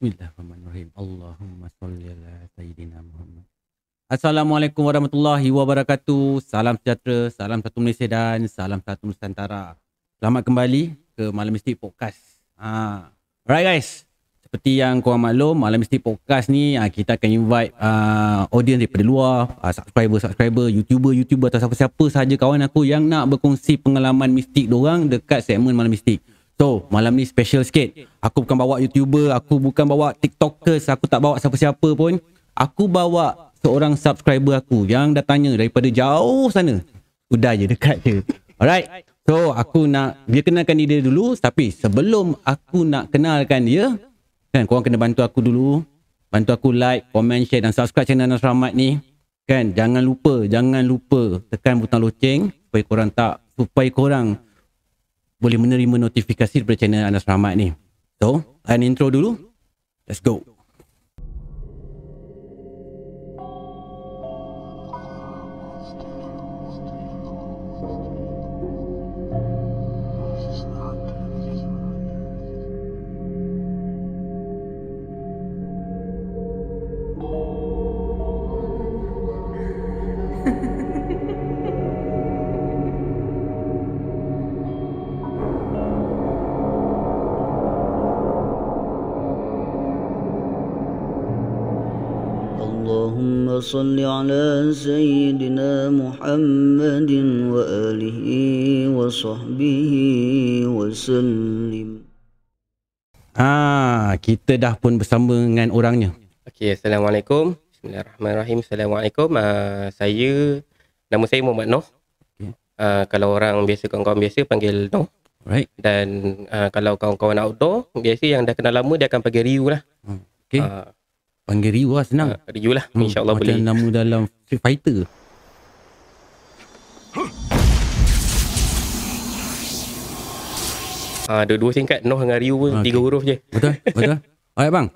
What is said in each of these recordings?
Bismillahirrahmanirrahim. Allahumma salli ala Sayyidina Muhammad. Assalamualaikum warahmatullahi wabarakatuh. Salam sejahtera, salam satu Malaysia dan salam satu Nusantara. Selamat kembali ke Malam Mistik Podcast. Ha. Alright guys. Seperti yang korang maklum, Malam Mistik Podcast ni ha, kita akan invite uh, audience daripada luar, uh, subscriber-subscriber, YouTuber-YouTuber atau siapa-siapa sahaja kawan aku yang nak berkongsi pengalaman mistik dorang dekat segmen Malam Mistik. So, malam ni special sikit. Aku bukan bawa YouTuber, aku bukan bawa TikTokers, aku tak bawa siapa-siapa pun. Aku bawa seorang subscriber aku yang datangnya daripada jauh sana. Sudah je, dekat je. Alright. So, aku nak dia kenalkan dia dulu. Tapi sebelum aku nak kenalkan dia, kan korang kena bantu aku dulu. Bantu aku like, comment, share dan subscribe channel Anas Rahmat ni. Kan, jangan lupa, jangan lupa tekan butang loceng supaya korang tak, supaya korang boleh menerima notifikasi daripada channel Anas Rahmat ni. So, an intro dulu. Let's go. صل على سيدنا محمد وآله وصحبه وسلم Ah, kita dah pun bersama dengan orangnya. Okey, Assalamualaikum. Bismillahirrahmanirrahim. Assalamualaikum. Uh, saya, nama saya Muhammad Noh. Okey. Uh, kalau orang biasa, kawan-kawan biasa panggil Noh. Right? Dan uh, kalau kawan-kawan outdoor, biasa yang dah kenal lama, dia akan panggil Ryu lah. Okay. Uh, Panggil Ryu lah senang. uh, Ryu lah. Hmm, InsyaAllah macam boleh. nama dalam Street Fighter. Uh, dua-dua singkat, Noh dengan Ryu pun, Okey. tiga huruf je. Betul? Betul? Alright bang.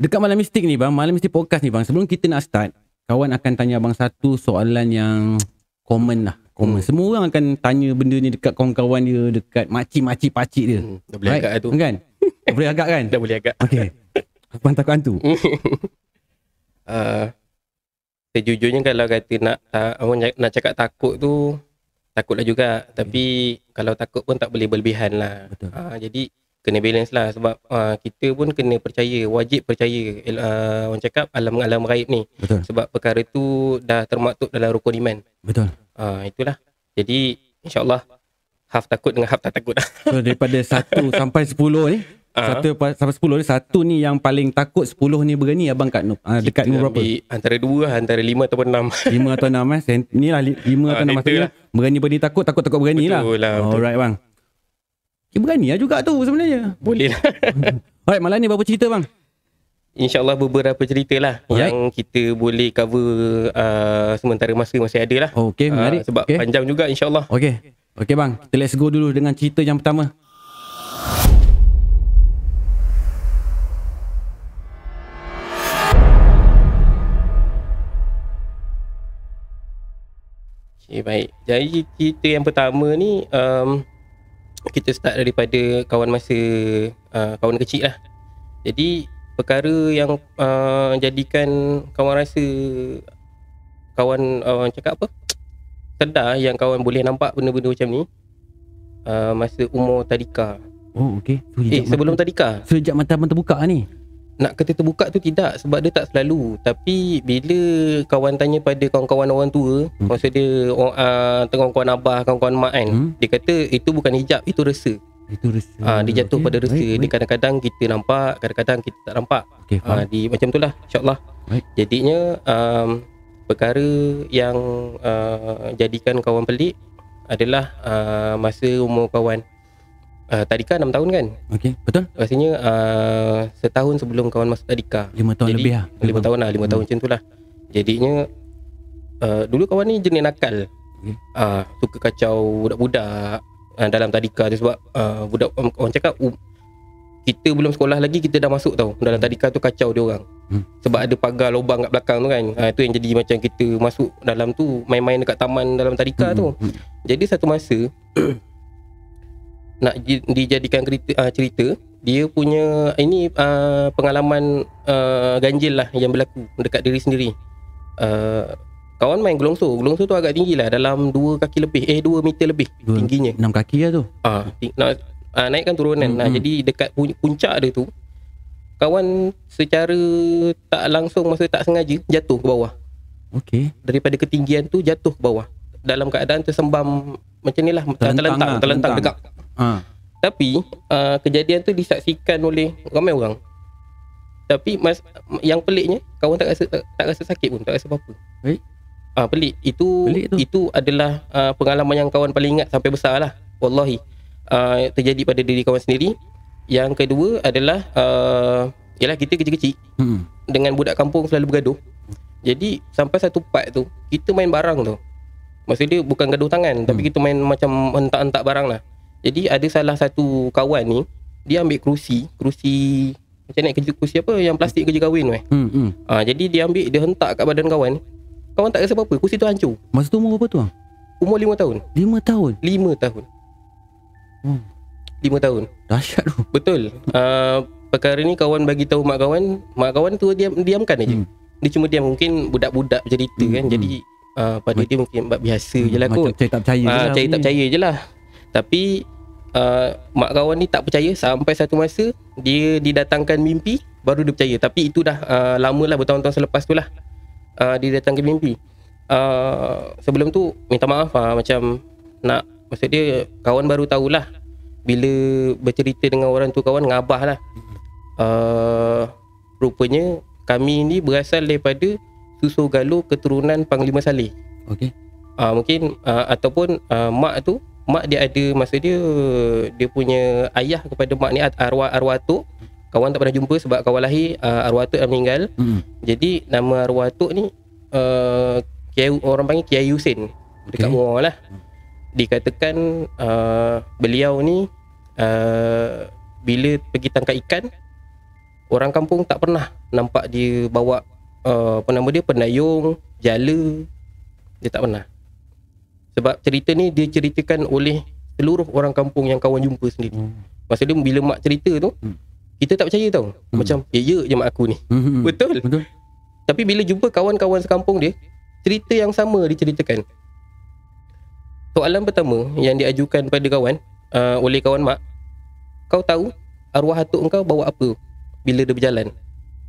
Dekat Malam Mistik ni bang, Malam Mistik Podcast ni bang, sebelum kita nak start, kawan akan tanya abang satu soalan yang common lah. Common. Hmm. Semua orang akan tanya benda ni dekat kawan-kawan dia, dekat makcik-makcik pakcik dia. Hmm, dah boleh agak lah tu. Kan? Boleh agak kan? Dah boleh agak. Okay. Abang takut hantu. uh, sejujurnya kalau kata nak uh, nak- cakap takut tu takutlah juga tapi kalau takut pun tak boleh berlebihan lah Betul. uh, jadi kena balance lah sebab uh, kita pun kena percaya wajib percaya uh, orang cakap alam-alam gaib ni Betul. sebab perkara tu dah termaktub dalam rukun iman Betul. uh, itulah jadi insyaallah half takut dengan half tak takut lah So daripada 1 sampai 10 ni, Ah. satu pa- sampai 10 ni, satu ni yang paling takut, 10 ni berani abang kat uh, dekat nombor berapa? antara dua lah, antara lima ataupun enam 5 atau 6 eh. Ni lah 5 atau 6 Ah, maksudnya. Berani berani takut, takut takut berani lah. betul lah. Alright bang. Ya, berani lah juga tu sebenarnya. boleh lah Alright malam ni berapa cerita bang? InsyaAllah beberapa cerita lah Alright. yang kita boleh cover uh, sementara masa masih ada lah. Oh, okay Ah, menarik. sebab okay. panjang juga insyaAllah. Okay. Okay bang, kita let's go dulu dengan cerita yang pertama. Okay, baik. Jadi cerita yang pertama ni um, kita start daripada kawan masa uh, kawan kecil lah. Jadi perkara yang uh, jadikan kawan rasa kawan uh, cakap apa? Sedar yang kawan boleh nampak benda-benda macam ni uh, masa umur tadika. Oh okay. So, Eh sebelum tadika Sejak mata abang terbuka ni. Nak kata terbuka tu tidak sebab dia tak selalu tapi bila kawan tanya pada kawan-kawan orang tua Hmm. maksud dia orang uh, kawan-kawan abah kawan-kawan mak kan Hmm. dia kata itu bukan hijab itu resa Itu rasa. uh, dia jatuh okay. pada resa Baik, dia baik. kadang-kadang kita nampak kadang-kadang kita tak nampak Okay, uh, faham. di macam itulah insyaallah Baik. jadinya um, perkara yang uh, jadikan kawan pelik adalah uh, masa umur kawan uh, tadika 6 tahun kan Okay, betul? rasanya uh, setahun sebelum kawan masuk tadika 5 tahun Jadi, lebih lah. Lima tahun lah Lima Hmm. tahun macam tu lah Jadinya uh, Dulu kawan ni jenis nakal Okay. uh, Suka kacau budak-budak uh, Dalam tadika tu Sebab uh, budak orang orang cakap uh, Kita belum sekolah lagi Kita dah masuk tau Dalam tadika tu kacau dia orang Hmm. Sebab ada pagar lubang kat belakang tu kan uh, Itu yang jadi macam kita masuk dalam tu Main-main dekat taman dalam tadika Hmm, tu hmm, hmm. Jadi satu masa nak di- dijadikan cerita, uh, cerita dia punya ini uh, pengalaman uh, ganjil lah yang berlaku dekat diri sendiri uh, kawan main gelongso gelongso tu agak tinggi lah dalam 2 kaki lebih eh 2 meter lebih Dua- tingginya Enam kaki lah tu. Ah, ting- nak ah, naikkan turunan. Hmm, Nah, hmm. jadi dekat pu- puncak dia tu kawan secara tak langsung masa tak sengaja jatuh ke bawah. Okey. Daripada ketinggian tu jatuh ke bawah. Dalam keadaan tersembam macam ni lah Terlentang terlentang lah, terlentang terlentang. Ha. Tapi uh, kejadian tu disaksikan oleh ramai orang. Tapi mas, yang peliknya kawan tak rasa tak, tak rasa sakit pun, tak rasa apa-apa. Baik. Ah pelik. Itu Pelik tu. itu adalah uh, pengalaman yang kawan paling ingat sampai besar lah. Wallahi. Uh, terjadi pada diri kawan sendiri. Yang kedua adalah uh, ialah kita kecil-kecil Hmm. dengan budak kampung selalu bergaduh. Jadi sampai satu part tu kita main barang tu. Maksud dia bukan gaduh tangan hmm. tapi kita main macam hentak-hentak barang lah. Jadi ada salah satu kawan ni dia ambil kerusi, kerusi macam nak kerja kerusi apa yang plastik kerja kahwin tu eh. Hmm. hmm. Ha, jadi dia ambil dia hentak kat badan kawan. Kawan tak rasa apa-apa, kerusi tu hancur. Masa tu umur berapa tu? ah? Umur 5 tahun. Lima tahun. 5 tahun. Hmm. 5 tahun. Dahsyat tu. Betul. Uh, perkara ni kawan bagi tahu mak kawan, mak kawan tu diam diamkan aja. Hmm. Dia cuma diam mungkin budak-budak bercerita Hmm, kan. hmm. Jadi uh, pada Ma- dia mungkin bab biasa je lah Macam kot. percaya tak percaya je Ah, lah tak percaya je lah. Tapi uh, mak kawan ni tak percaya sampai satu masa dia didatangkan mimpi baru dia percaya. Tapi itu dah uh, lama lah bertahun-tahun selepas tu lah. Uh, dia datangkan mimpi. Uh, sebelum tu minta maaf uh, macam nak maksud dia kawan baru tahulah bila bercerita dengan orang tu kawan ngabah lah. Uh, rupanya kami ni berasal daripada susu galuh keturunan Panglima Saleh. Okey. uh, mungkin uh, ataupun uh, mak tu mak dia ada masa dia dia punya ayah kepada mak ni arwah arwah atuk kawan tak pernah jumpa sebab kawan lahir uh, arwah atuk dah meninggal. Hmm. jadi nama arwah atuk ni uh, Kiai orang panggil Kiai Husin. Dekat. Muar lah. Dikatakan uh, beliau ni uh, bila pergi tangkap ikan orang kampung tak pernah nampak dia bawa uh, apa nama dia pendayung jala. Dia tak pernah sebab cerita ni dia ceritakan oleh seluruh orang kampung yang kawan jumpa sendiri Hmm. masa dia bila mak cerita tu Hmm. kita tak percaya tau Hmm. macam ya ya je mak aku ni Hmm. betul Betul. tapi bila jumpa kawan-kawan sekampung dia cerita yang sama diceritakan soalan pertama yang diajukan pada kawan uh, oleh kawan mak kau tahu arwah atuk kau bawa apa bila dia berjalan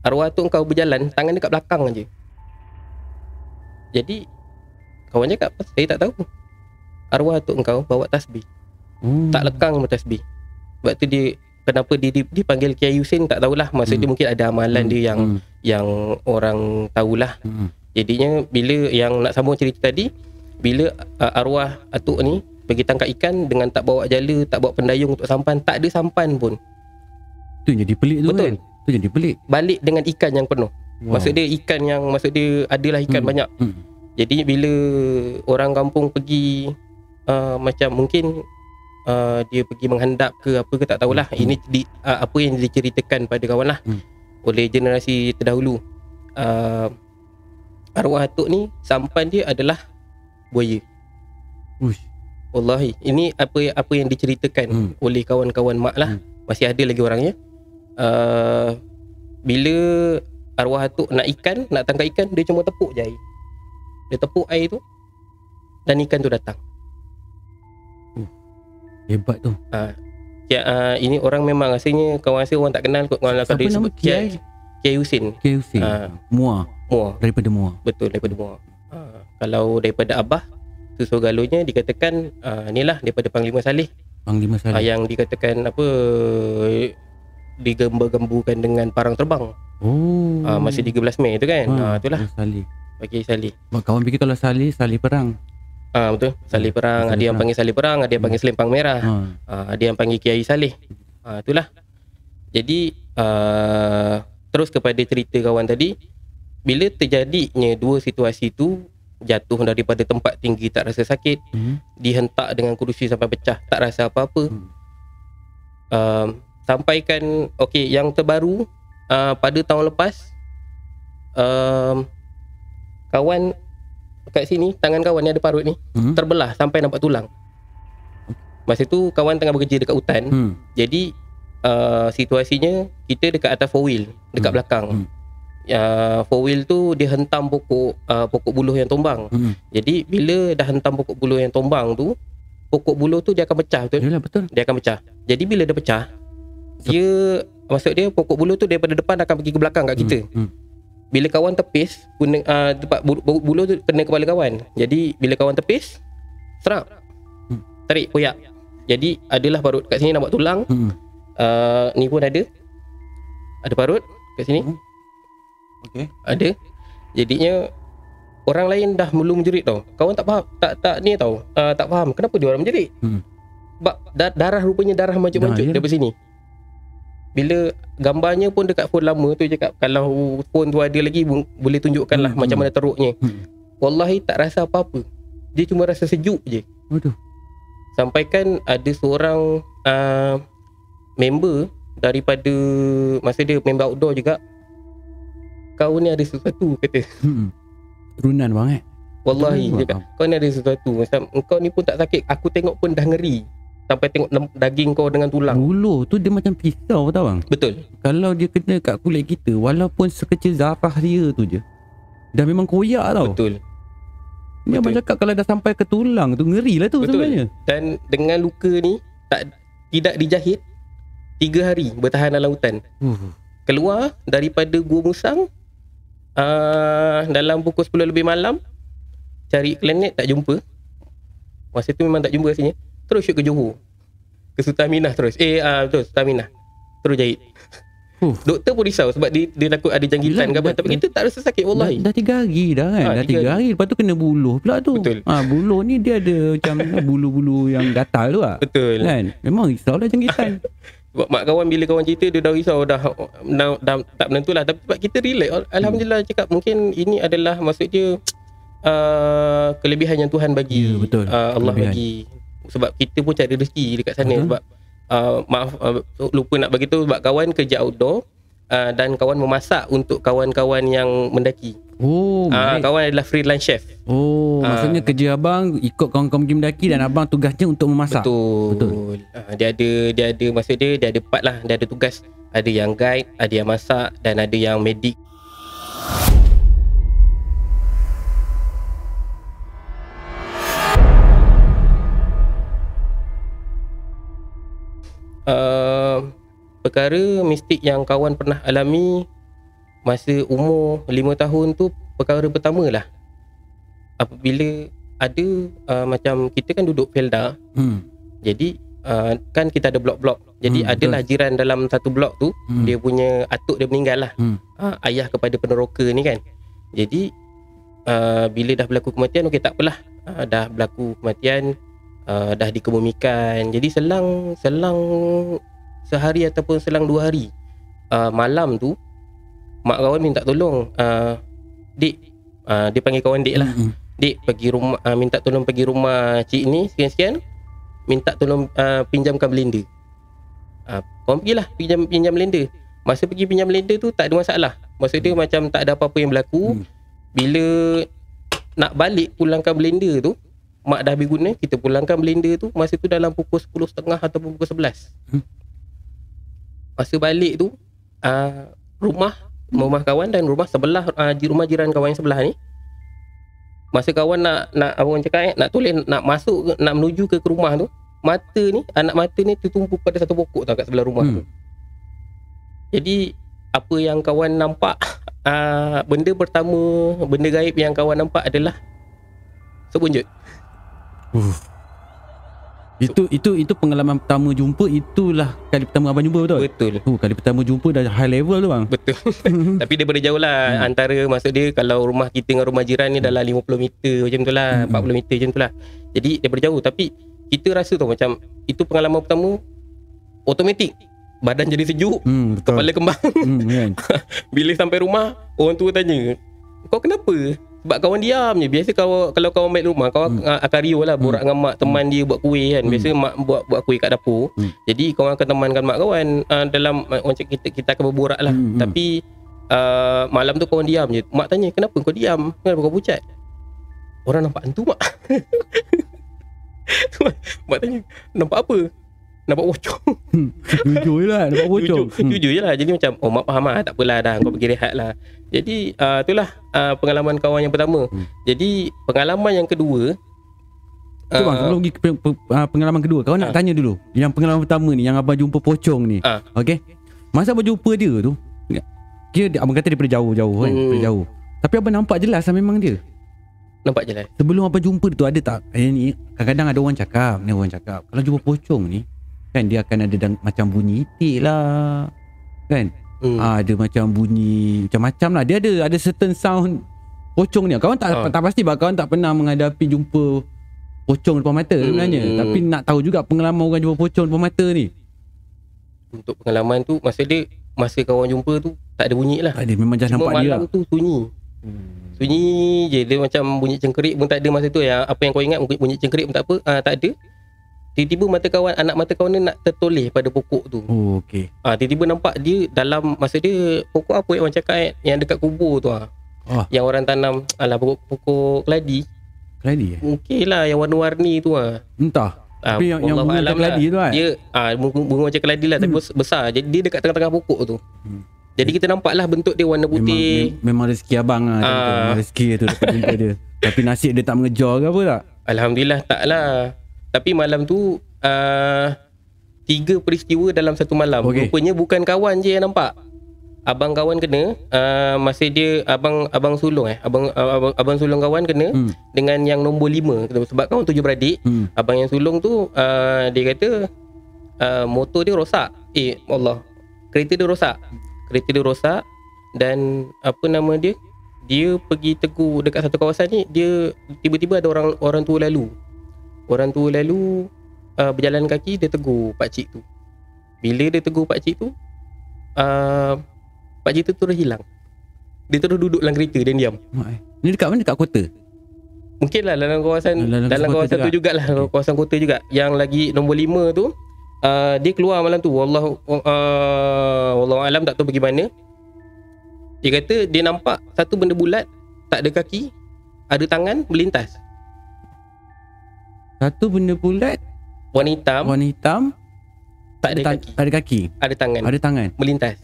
arwah atuk kau berjalan tangan dia kat belakang aja jadi kawan cakap saya tak tahu arwah atuk kau bawa tasbih Hmm. tak lekang pun tasbih sebab tu dia kenapa dia di- dipanggil Kiai Husin tak tahulah maksud dia Hmm. mungkin ada amalan dia yang Hmm. yang orang tahulah Hmm. Jadinya bila yang nak sambung cerita tadi bila uh, arwah atuk ni pergi tangkap ikan dengan tak bawa jala, tak bawa pendayung untuk sampan, tak ada sampan pun. Tu jadi pelik tu Betul. kan. Tu jadi pelik. Balik dengan ikan yang penuh. Wow. Maksud dia ikan yang maksud dia adalah ikan Hmm. banyak. Hmm. Jadi bila orang kampung pergi uh, macam mungkin uh, dia pergi menghandap ke apa ke tak tahulah. Hmm. Ini di, uh, apa yang diceritakan pada kawan lah Hmm. oleh generasi terdahulu. Uh, arwah atuk ni sampan dia adalah buaya. Ush. Wallahi, ini apa apa yang diceritakan Hmm. oleh kawan-kawan mak lah. Hmm. Masih ada lagi orangnya. Uh, bila arwah atuk nak ikan, nak tangkap ikan, dia cuma tepuk je air. Dia tepuk air tu dan ikan tu datang. Hebat tu. Ya, uh, ini orang memang rasanya kawan saya orang tak kenal kot kalau Siapa dia sebut Kiai Kiai Husin. Kiai Husin. Ah. Muar. Muar, Daripada Muar. betul daripada Muar. Uh, kalau daripada Abah susu galuhnya dikatakan uh, inilah daripada Panglima Saleh Panglima uh, Saleh. yang dikatakan apa digembar-gemburkan dengan parang terbang Oh. uh, masa 13 Mei tu kan. Ah uh, itulah Saleh. bagi Saleh. Kawan fikir kalau Saleh, Saleh perang. Ah uh, betul. Saleh perang, ada yang panggil Saleh perang, ada yang panggil Selempang Merah. Ha. uh, ada yang panggil Kiai Saleh. uh, itulah. Jadi uh, terus kepada cerita kawan tadi bila terjadinya dua situasi tu jatuh daripada tempat tinggi tak rasa sakit, Hmm. dihentak dengan kerusi sampai pecah tak rasa apa-apa. Hmm. um, sampaikan okey yang terbaru uh, pada tahun lepas um, kawan kat sini tangan kawan ni ada parut ni Hmm. terbelah sampai nampak tulang Masa tu kawan tengah bekerja dekat hutan. Hmm. Jadi uh, situasinya kita dekat atas four wheel, dekat Hmm. belakang. Hmm. Uh, four wheel tu dia hentam pokok uh, pokok buluh yang tumbang. Hmm. Jadi bila dah hentam pokok buluh yang tumbang tu, pokok buluh tu dia akan pecah betul? Yalah betul. Dia akan pecah. Jadi bila dia pecah, dia maksud dia pokok buluh tu daripada depan akan pergi ke belakang kat kita. Hmm. Bila kawan tepis, guna uh, tempat bulu, bulu, tu kena kepala kawan. Jadi bila kawan tepis, serap. Hmm. Tarik koyak. Jadi adalah parut kat sini nampak tulang. Hmm. Uh, ni pun ada. Ada parut kat sini. Hmm. Okey. Ada. Jadinya orang lain dah mulu menjerit tau. Kawan tak faham, tak tak ni tau. Uh, tak faham kenapa dia orang menjerit. Hmm. Sebab da- darah rupanya darah mancuk-mancuk Dah, ya. daripada sini. Bila gambarnya pun dekat phone lama tu cakap kalau phone tu ada lagi bu- boleh tunjukkan lah Hmm, macam mana teruknya. Hmm. Wallahi tak rasa apa-apa. Dia cuma rasa sejuk je. Waduh. Sampaikan ada seorang uh, member daripada masa dia member outdoor juga kau ni ada sesuatu kata Hmm. Turunan bang eh. Wallahi dia cakap kau ni ada sesuatu macam kau ni pun tak sakit aku tengok pun dah ngeri sampai tengok daging kau dengan tulang Buluh tu dia macam pisau tau bang. betul Kalau dia kena kat kulit kita walaupun sekecil zarah dia tu je dah memang koyak tau. betul Ni abang cakap kalau dah sampai ke tulang tu ngeri lah tu Betul. sebenarnya. dan dengan luka ni tak tidak dijahit tiga hari bertahan dalam hutan Uh. keluar daripada Gua Musang uh, dalam pukul 10 lebih malam cari planet tak jumpa masa tu memang tak jumpa sini terus shoot ke Johor ke Sultan Aminah terus eh uh, betul Sultan Aminah terus jahit Uh. doktor pun risau sebab dia, dia takut ada jangkitan ke apa tapi kita tak rasa sakit wallahi Dah, dah tiga hari dah kan. Ha, dah tiga tiga hari. Lepas tu kena buluh pula tu. Betul. Ha, buluh ni dia ada macam bulu-bulu yang gatal tu lah. betul Kan? Memang risau lah jangkitan. sebab mak kawan bila kawan cerita dia dah risau dah, dah, dah tak menentu lah tapi sebab kita relax Alhamdulillah cakap mungkin ini adalah maksud dia uh, kelebihan yang Tuhan bagi Ya, betul. uh, Allah Kelebihan. bagi sebab kita pun cari rezeki dekat sana Betul. sebab uh, maaf uh, lupa nak bagi tahu sebab kawan kerja outdoor uh, dan kawan memasak untuk kawan-kawan yang mendaki Oh, uh, baik. kawan adalah freelance chef Oh, Ah. maksudnya kerja abang ikut kawan-kawan pergi mendaki dan abang tugasnya untuk memasak. Betul. Betul. Uh, dia ada dia ada maksud dia dia ada part lah, dia ada tugas. Ada yang guide, ada yang masak dan ada yang medik. Uh, perkara mistik yang kawan pernah alami masa umur 5 tahun tu perkara pertama lah apabila ada uh, macam kita kan duduk Felda Hmm. jadi uh, kan kita ada blok-blok. Jadi Hmm, adalah jiran dalam satu blok tu Hmm. dia punya atuk dia meninggal lah. Hmm. Uh, ayah kepada peneroka ni kan. Jadi uh, bila dah berlaku kematian okey tak apalah. Uh, dah berlaku kematian uh, dah dikebumikan. Jadi selang selang sehari ataupun selang dua hari uh, malam tu mak kawan minta tolong uh, dik uh, dia panggil kawan dik lah Hmm. Dik pergi rumah uh, minta tolong pergi rumah cik ni sekian-sekian minta tolong uh, pinjamkan blender. Uh, korang pergilah pinjam pinjam blender. Masa pergi pinjam blender tu tak ada masalah. Maksud dia macam tak ada apa-apa yang berlaku. Hmm. Bila nak balik pulangkan blender tu mak dah habis guna kita pulangkan blender tu masa tu dalam pukul 10.30 ataupun pukul 11. Hmm. Masa balik tu uh, rumah rumah kawan dan rumah sebelah uh, rumah jiran kawan yang sebelah ni masa kawan nak nak apa orang cakap eh nak tulis nak masuk nak menuju ke, ke rumah tu mata ni anak mata ni tertumpu pada satu pokok tau kat sebelah rumah Hmm. tu jadi apa yang kawan nampak uh, benda pertama benda gaib yang kawan nampak adalah sebunjut Itu itu itu pengalaman pertama jumpa itulah kali pertama abang jumpa betul? betul Oh, kali pertama jumpa dah high level tu bang. betul tapi daripada jauh lah Hmm. hmm. antara maksud dia kalau rumah kita dengan rumah jiran ni dalam 50 meter macam tu lah Hmm. 40 meter macam tu lah jadi daripada jauh tapi kita rasa tau macam itu pengalaman pertama automatik badan jadi sejuk Hmm, betul. kepala kembang Hmm, kan. bila sampai rumah orang tua tanya kau kenapa sebab kawan diam je. Biasa kalau kalau kawan balik rumah kawan Hmm. hmm. akan rio lah. Borak dengan mak teman dia buat kuih kan. Hmm. biasa mak buat buat kuih kat dapur. Hmm. jadi kawan akan temankan mak kawan uh, dalam orang cakap kita kita akan berborak lah. Hmm, hmm. tapi uh, malam tu kawan diam je. Mak tanya kenapa kau diam? Kenapa kau pucat? Orang nampak hantu mak. Mak tanya Nampak apa Nampak pocong Jujur je lah Nampak pocong Jujur, jujur je lah. Jadi macam Oh mak faham lah Tak apalah dah Kau pergi rehat lah. Jadi uh, itulah uh, Pengalaman kawan yang pertama. Hmm. Jadi Pengalaman yang kedua Tu bang ah, sebelum pergi ke pe- pe- pengalaman kedua Kau nak Ah. tanya dulu. Yang pengalaman pertama ni Yang abang jumpa pocong ni. Ah. Okay Masa abang jumpa dia tu Dia, dia abang kata daripada jauh-jauh kan Hmm. Daripada jauh. Tapi abang nampak jelas lah memang dia. Nampak je lah Sebelum abang jumpa dia tu Ada tak? Eh, ni, Kadang-kadang ada orang cakap Ni orang cakap Kalau jumpa pocong ni Kan dia akan ada dang, Macam bunyi itik lah Kan hmm. Ah, ada macam bunyi macam-macam lah. Dia ada ada certain sound pocong ni. Kawan tak Ah. tak pasti bah kawan tak pernah menghadapi jumpa pocong depan mata Hmm. sebenarnya. Tapi nak tahu juga pengalaman orang jumpa pocong depan mata ni. Untuk pengalaman tu Masa dia Masa kawan jumpa tu Tak ada bunyi lah Tak ada memang just Cuma nampak dia lah. malam tu sunyi Sunyi je Dia macam bunyi cengkerik pun tak ada masa tu yang Apa yang kau ingat bunyi- cengkerik pun tak apa ah, Tak ada Tiba-tiba mata kawan Anak mata kawan ni nak tertoleh pada pokok tu Oh okey. ah, Tiba-tiba nampak dia Dalam Masa dia Pokok apa yang orang cakap eh, Yang dekat kubur tu ah. Oh. Yang orang tanam Alah pokok, pokok keladi Keladi eh? Mungkin lah Yang warna-warni tu ah. Entah. Ah, Tapi yang, yang bunga macam keladi tu kan. Dia ah, bunga, bunga macam keladi lah Tapi bes- besar Jadi dia dekat tengah-tengah pokok tu Hmm. Jadi kita nampak lah bentuk dia warna Memang, putih mem- memang rezeki abang lah. Ah. Ah. Memang rezeki tu dapat jumpa dia. Tapi nasib dia tak mengejar ke apa tak? Alhamdulillah tak lah Tapi malam tu uh, Tiga peristiwa dalam satu malam. Okay. Rupanya bukan kawan je yang nampak. Abang kawan kena uh, Masa dia Abang abang sulung eh. Abang uh, abang, abang sulung kawan kena Hmm. Dengan yang nombor lima. Sebab kawan tujuh beradik. Hmm. Abang yang sulung tu uh, Dia kata uh, Motor dia rosak. Eh Allah. Kereta dia rosak. Kereta dia rosak Dan Apa nama dia? Dia pergi tegur Dekat satu kawasan ni Dia Tiba-tiba ada orang Orang tua lalu Orang tua lalu uh, Berjalan kaki Dia tegur pakcik tu Bila dia tegur pakcik tu uh, Pakcik tu terus hilang Dia terus duduk dalam kereta Dan diam Mak, eh. Ni dekat mana? Dekat kota? Mungkin lah dalam kawasan Dalam- dalam, kawasan kota tu jugalah dalam kawasan kota juga. Yang lagi nombor lima tu uh, dia keluar malam tu. Wallahu uh, wallahu alam tak tahu pergi mana. Dia kata dia nampak satu benda bulat tak ada kaki, ada tangan melintas. Satu benda bulat, Warna hitam, warna hitam, tak ada ta- kaki, ada kaki, ada tangan, ada tangan. melintas.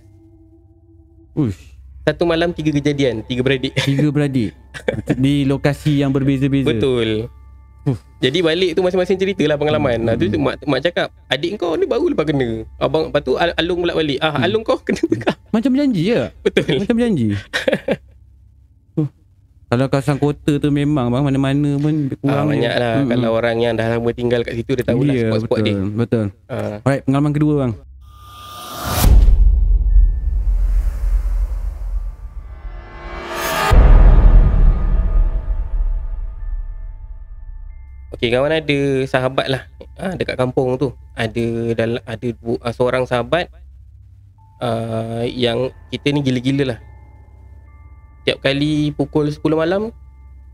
Ush. Satu malam tiga kejadian, tiga beradik. Tiga beradik Di lokasi yang berbeza-beza Betul. Huh. Jadi balik tu masing-masing cerita lah pengalaman. Hmm. tu mak, mak cakap, adik kau ni baru lepas kena. Abang lepas tu Al- Alung pula balik. Ah, Alung kau kena juga. Macam berjanji je Betul. Macam berjanji Huh. Kalau kawasan kota tu memang bang Mana-mana pun Ah, kurang banyak je. lah. Hmm, Kalau orang yang dah lama tinggal kat situ, dia tahu lah Ya, spot-spot betul, dia. Betul Ah. Alright pengalaman kedua bang Okey, kawan ada sahabat lah ah, dekat kampung tu. Ada dalam ada du- ah, seorang sahabat ah, yang kita ni gila-gila lah. Tiap kali pukul 10 malam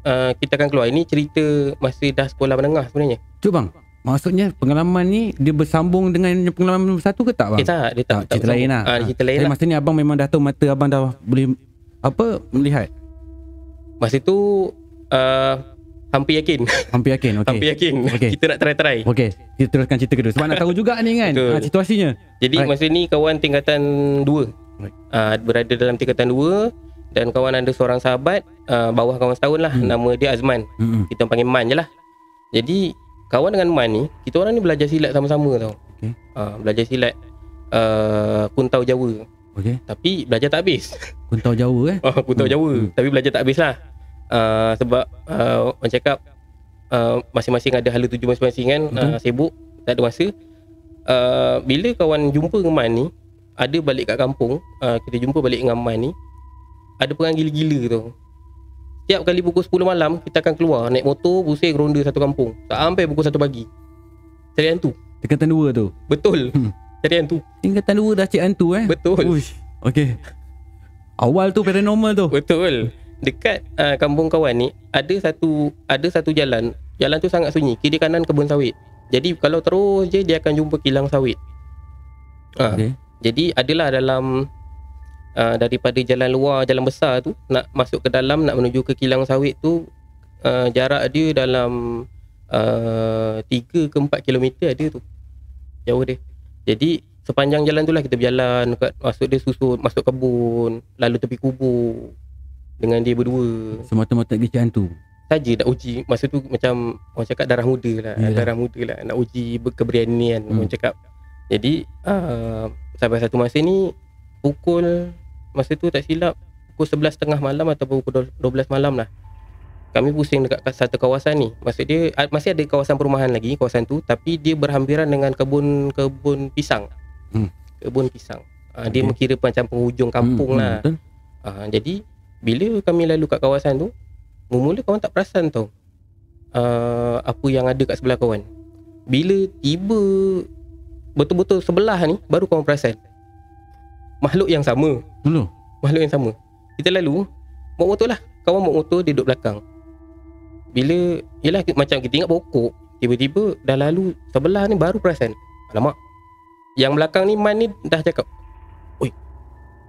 ah, kita akan keluar. Ini cerita masa dah sekolah menengah sebenarnya. Cuba bang Maksudnya pengalaman ni Dia bersambung dengan pengalaman nombor satu ke tak bang? Eh tak, dia tak, Tak, cerita lain lah. Ah, dia cerita lain Tapi lah. masa ni abang memang dah tahu Mata abang dah boleh Apa Melihat Masa tu uh, hampir yakin. Hampir yakin okay. hampir yakin. Okey. kita nak try-try. Okey, kita teruskan cerita kedua. Sebab nak tahu juga ni kan Betul. ha, situasinya. Jadi Right. masa ni kawan tingkatan 2 Right. uh, Berada dalam tingkatan 2 Dan kawan ada seorang sahabat uh, Bawah kawan setahun lah Hmm. Nama dia Azman Hmm. Kita panggil Man je lah Jadi Kawan dengan Man ni Kita orang ni belajar silat sama-sama tau Okey. uh, Belajar silat uh, Kuntau Jawa Okey. Tapi belajar tak habis Kuntau Jawa eh. uh, Kuntau Hmm. Jawa Hmm. Tapi belajar tak habis lah uh, Sebab uh, Orang cakap uh, Masing-masing ada hala tuju masing-masing kan uh, Sibuk Tak ada masa uh, Bila kawan jumpa dengan Man ni Ada balik kat kampung uh, Kita jumpa balik dengan Man ni Ada perang gila-gila tu Setiap kali pukul 10 malam Kita akan keluar Naik motor Pusing ronda satu kampung Sampai pukul 1 pagi Cari hantu Tingkatan dua tu. Betul Hmm. Cari hantu Tingkatan dua dah cik hantu eh. Betul Uish. Okey. Awal tu paranormal tu. Betul. Dekat uh, kampung kawan ni ada satu ada satu jalan. Jalan tu sangat sunyi. Kiri kanan kebun sawit. Jadi kalau terus je dia akan jumpa kilang sawit. Ha, Okey. Jadi adalah dalam uh, daripada jalan luar jalan besar tu nak masuk ke dalam nak menuju ke kilang sawit tu uh, jarak dia dalam uh, 3 ke 4 kilometer ada tu. Jauh dia. Jadi sepanjang jalan tu lah kita berjalan. Kat, masuk dia susun masuk kebun lalu tepi kubur dengan dia berdua. Semata-mata pergi hantu. saja nak uji. Masa tu macam orang cakap darah muda lah. Yalah. darah muda lah nak uji ber- keberanian Hmm. orang cakap. Jadi uh, sampai satu masa ni pukul masa tu tak silap pukul 11.30 malam ataupun pukul 12 malam lah kami pusing dekat kat satu kawasan ni maksud dia masih ada kawasan perumahan lagi kawasan tu tapi dia berhampiran dengan kebun kebun pisang Hmm. kebun pisang uh, dia Okey. mengira macam penghujung kampung Hmm, lah Betul. Uh, jadi bila kami lalu kat kawasan tu, mula kawan tak perasan tau uh, apa yang ada kat sebelah kawan. Bila tiba betul-betul sebelah ni baru kawan perasan. Makhluk yang sama, Dulu. makhluk yang sama. Kita lalu bawa motor lah. Kawan bawa motor dia duduk belakang. Bila yalah macam kita ingat pokok, tiba-tiba dah lalu sebelah ni baru perasan. Alamak. Yang belakang ni man ni dah cakap, "Oi.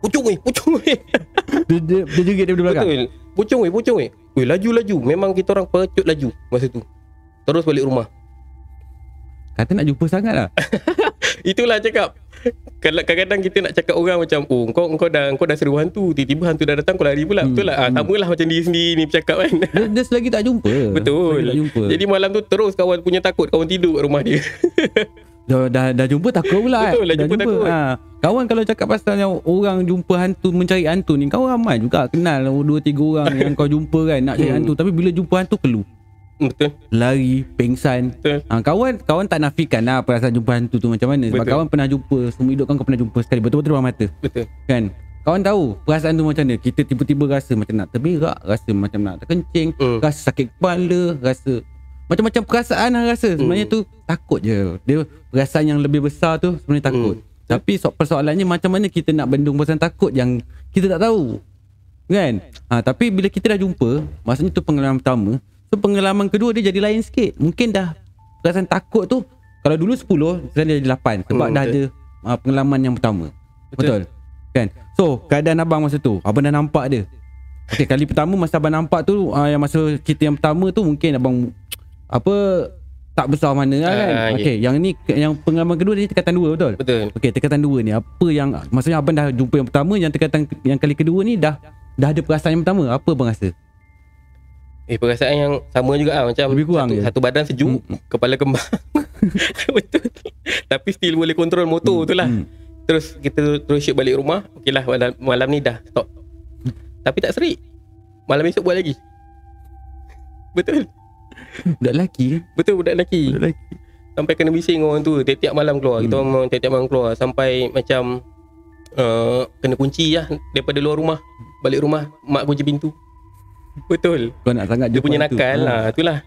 Pucung weh, pucung weh." Dia, dia, dia juga daripada belakang. Betul. Pucung weh, pucung weh. Weh, laju laju. Memang kita orang pecut laju masa tu. Terus balik rumah. Kata nak jumpa sangat lah. Itulah cakap. Kadang-kadang kita nak cakap orang macam, "Oh, kau kau dah kau dah seru hantu, tiba-tiba hantu dah datang kau lari pula." Hmm, Betul lah. Ah, hmm. samalah macam diri sendiri ni bercakap kan. Dia, dia selagi tak jumpa. Betul. Tak jumpa. Jadi malam tu terus kawan punya takut kawan tidur kat rumah dia. dah, dah, dah jumpa takut pula. Betul, dah dah jumpa takut. Ha. Kawan kalau cakap pasal yang orang jumpa hantu, mencari hantu ni, kau ramai juga kenal dua tiga orang yang kau jumpa kan nak cari Hmm. hantu. Tapi bila jumpa hantu, keluh. Betul. Lari, pengsan. Betul. Ha, kawan kawan tak nafikan lah perasaan jumpa hantu tu macam mana. Sebab Betul. kawan pernah jumpa, semua hidup kan kau pernah jumpa sekali. Betul-betul depan mata. Betul. Kan? Kawan tahu perasaan tu macam mana. Kita tiba-tiba rasa macam nak terberak, rasa macam nak terkencing, Hmm. rasa sakit kepala, rasa macam-macam perasaan lah rasa. Sebenarnya tu takut je. Dia perasaan yang lebih besar tu sebenarnya takut. Hmm. Tapi so, persoalannya macam mana kita nak bendung perasaan takut yang kita tak tahu. Kan? Ha, tapi bila kita dah jumpa, maksudnya tu pengalaman pertama. So pengalaman kedua dia jadi lain sikit. Mungkin dah perasaan takut tu kalau dulu 10, sekarang dia jadi 8 sebab Hmm, dah ada uh, pengalaman yang pertama. Betul. Betul. Kan? So, keadaan abang masa tu, abang dah nampak dia. Okey, kali pertama masa abang nampak tu, uh, yang masa kita yang pertama tu mungkin abang apa tak besar mana lah kan. Ah, Okey, yang ni yang pengalaman kedua dia tingkatan 2 betul? Betul. Okey, tingkatan 2 ni apa yang maksudnya abang dah jumpa yang pertama, yang tingkatan yang kali kedua ni dah dah ada perasaan yang pertama. Apa abang rasa? Eh perasaan yang sama juga lah Macam Lebih kurang satu, je. satu badan sejuk Hmm. Kepala kembang. Betul. Tapi still boleh kontrol motor tu lah Hmm. Terus kita terus shoot balik rumah Okey lah malam, malam ni dah stop. Tapi tak serik. Malam esok buat lagi. Betul. Budak lelaki kan? Betul budak lelaki. Budak lelaki. Sampai kena bising orang tu Tiap-tiap malam keluar. Kita Hmm. memang tiap-tiap malam keluar. Sampai macam uh, Kena kunci lah Daripada luar rumah. Balik rumah Mak kunci pintu Betul Kau nak sangat dia punya nakal Ah. lah itulah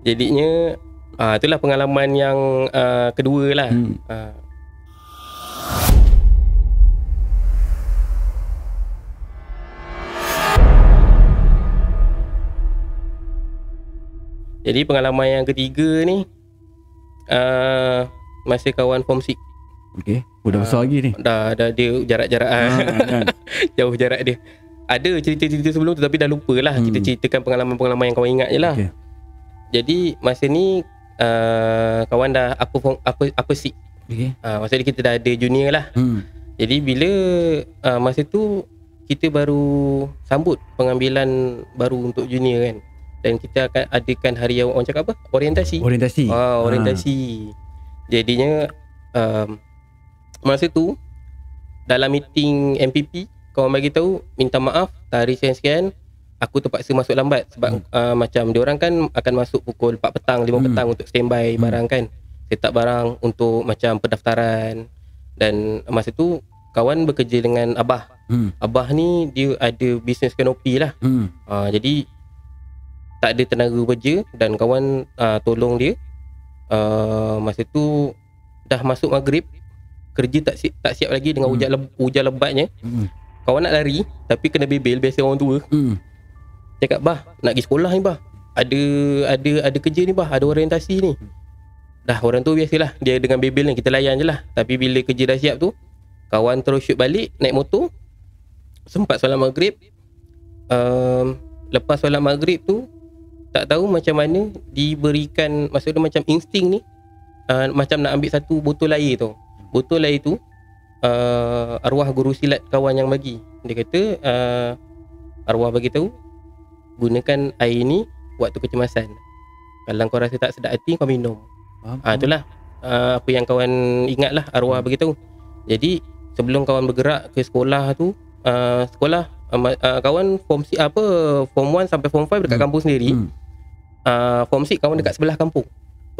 jadinya ah itulah pengalaman yang ah, kedua lah Hmm. ah. jadi pengalaman yang ketiga ni ah masa kawan form 6 Okey, budak Ah. besar lagi ni. dah dah dia jarak-jarak Ah, ah, kan? jauh jarak dia ada cerita-cerita sebelum tu tapi dah lupa lah Hmm. kita ceritakan pengalaman-pengalaman yang kawan ingat je lah Okey. Jadi masa ni uh, kawan dah apa form, apa apa sik. Okey. Uh, maksudnya kita dah ada junior lah. Hmm. Jadi bila uh, masa tu kita baru sambut pengambilan baru untuk junior kan. Dan kita akan adakan hari yang orang cakap apa? Orientasi. Orientasi. Ah, orientasi. Jadinya um, masa tu dalam meeting MPP kawan bagi tahu minta maaf hari sekian-sekian aku terpaksa masuk lambat sebab hmm. uh, macam dia orang kan akan masuk pukul 4 petang 5 Hmm. petang untuk standby Hmm. barang kan set up barang untuk macam pendaftaran dan masa tu kawan bekerja dengan abah Hmm. abah ni dia ada bisnes kanopi lah Hmm. uh, jadi tak ada tenaga kerja dan kawan uh, tolong dia uh, masa tu dah masuk maghrib kerja tak siap, tak siap lagi dengan Hmm. hujan hujan lebatnya Hmm. Kawan nak lari tapi kena bebel biasa orang tua. Hmm. cakap bah nak pergi sekolah ni bah. Ada ada ada kerja ni bah. Ada orientasi ni. Dah orang tu biasalah. Dia dengan bebel ni kita layan je lah. Tapi bila kerja dah siap tu kawan terus shoot balik naik motor. Sempat solat maghrib. Um, lepas solat maghrib tu tak tahu macam mana diberikan maksudnya macam insting ni. Uh, macam nak ambil satu botol air tu. Botol air tu uh, arwah guru silat kawan yang bagi. Dia kata uh, arwah bagi tahu gunakan air ni waktu kecemasan. Kalau kau rasa tak sedap hati kau minum. Faham? Ah itulah uh, apa yang kawan ingat lah arwah bagi tahu. Jadi sebelum kawan bergerak ke sekolah tu uh, sekolah uh, uh, kawan form si, apa form 1 sampai form 5 dekat Hmm. kampung sendiri. Hmm. Uh, form 6 kawan dekat sebelah kampung.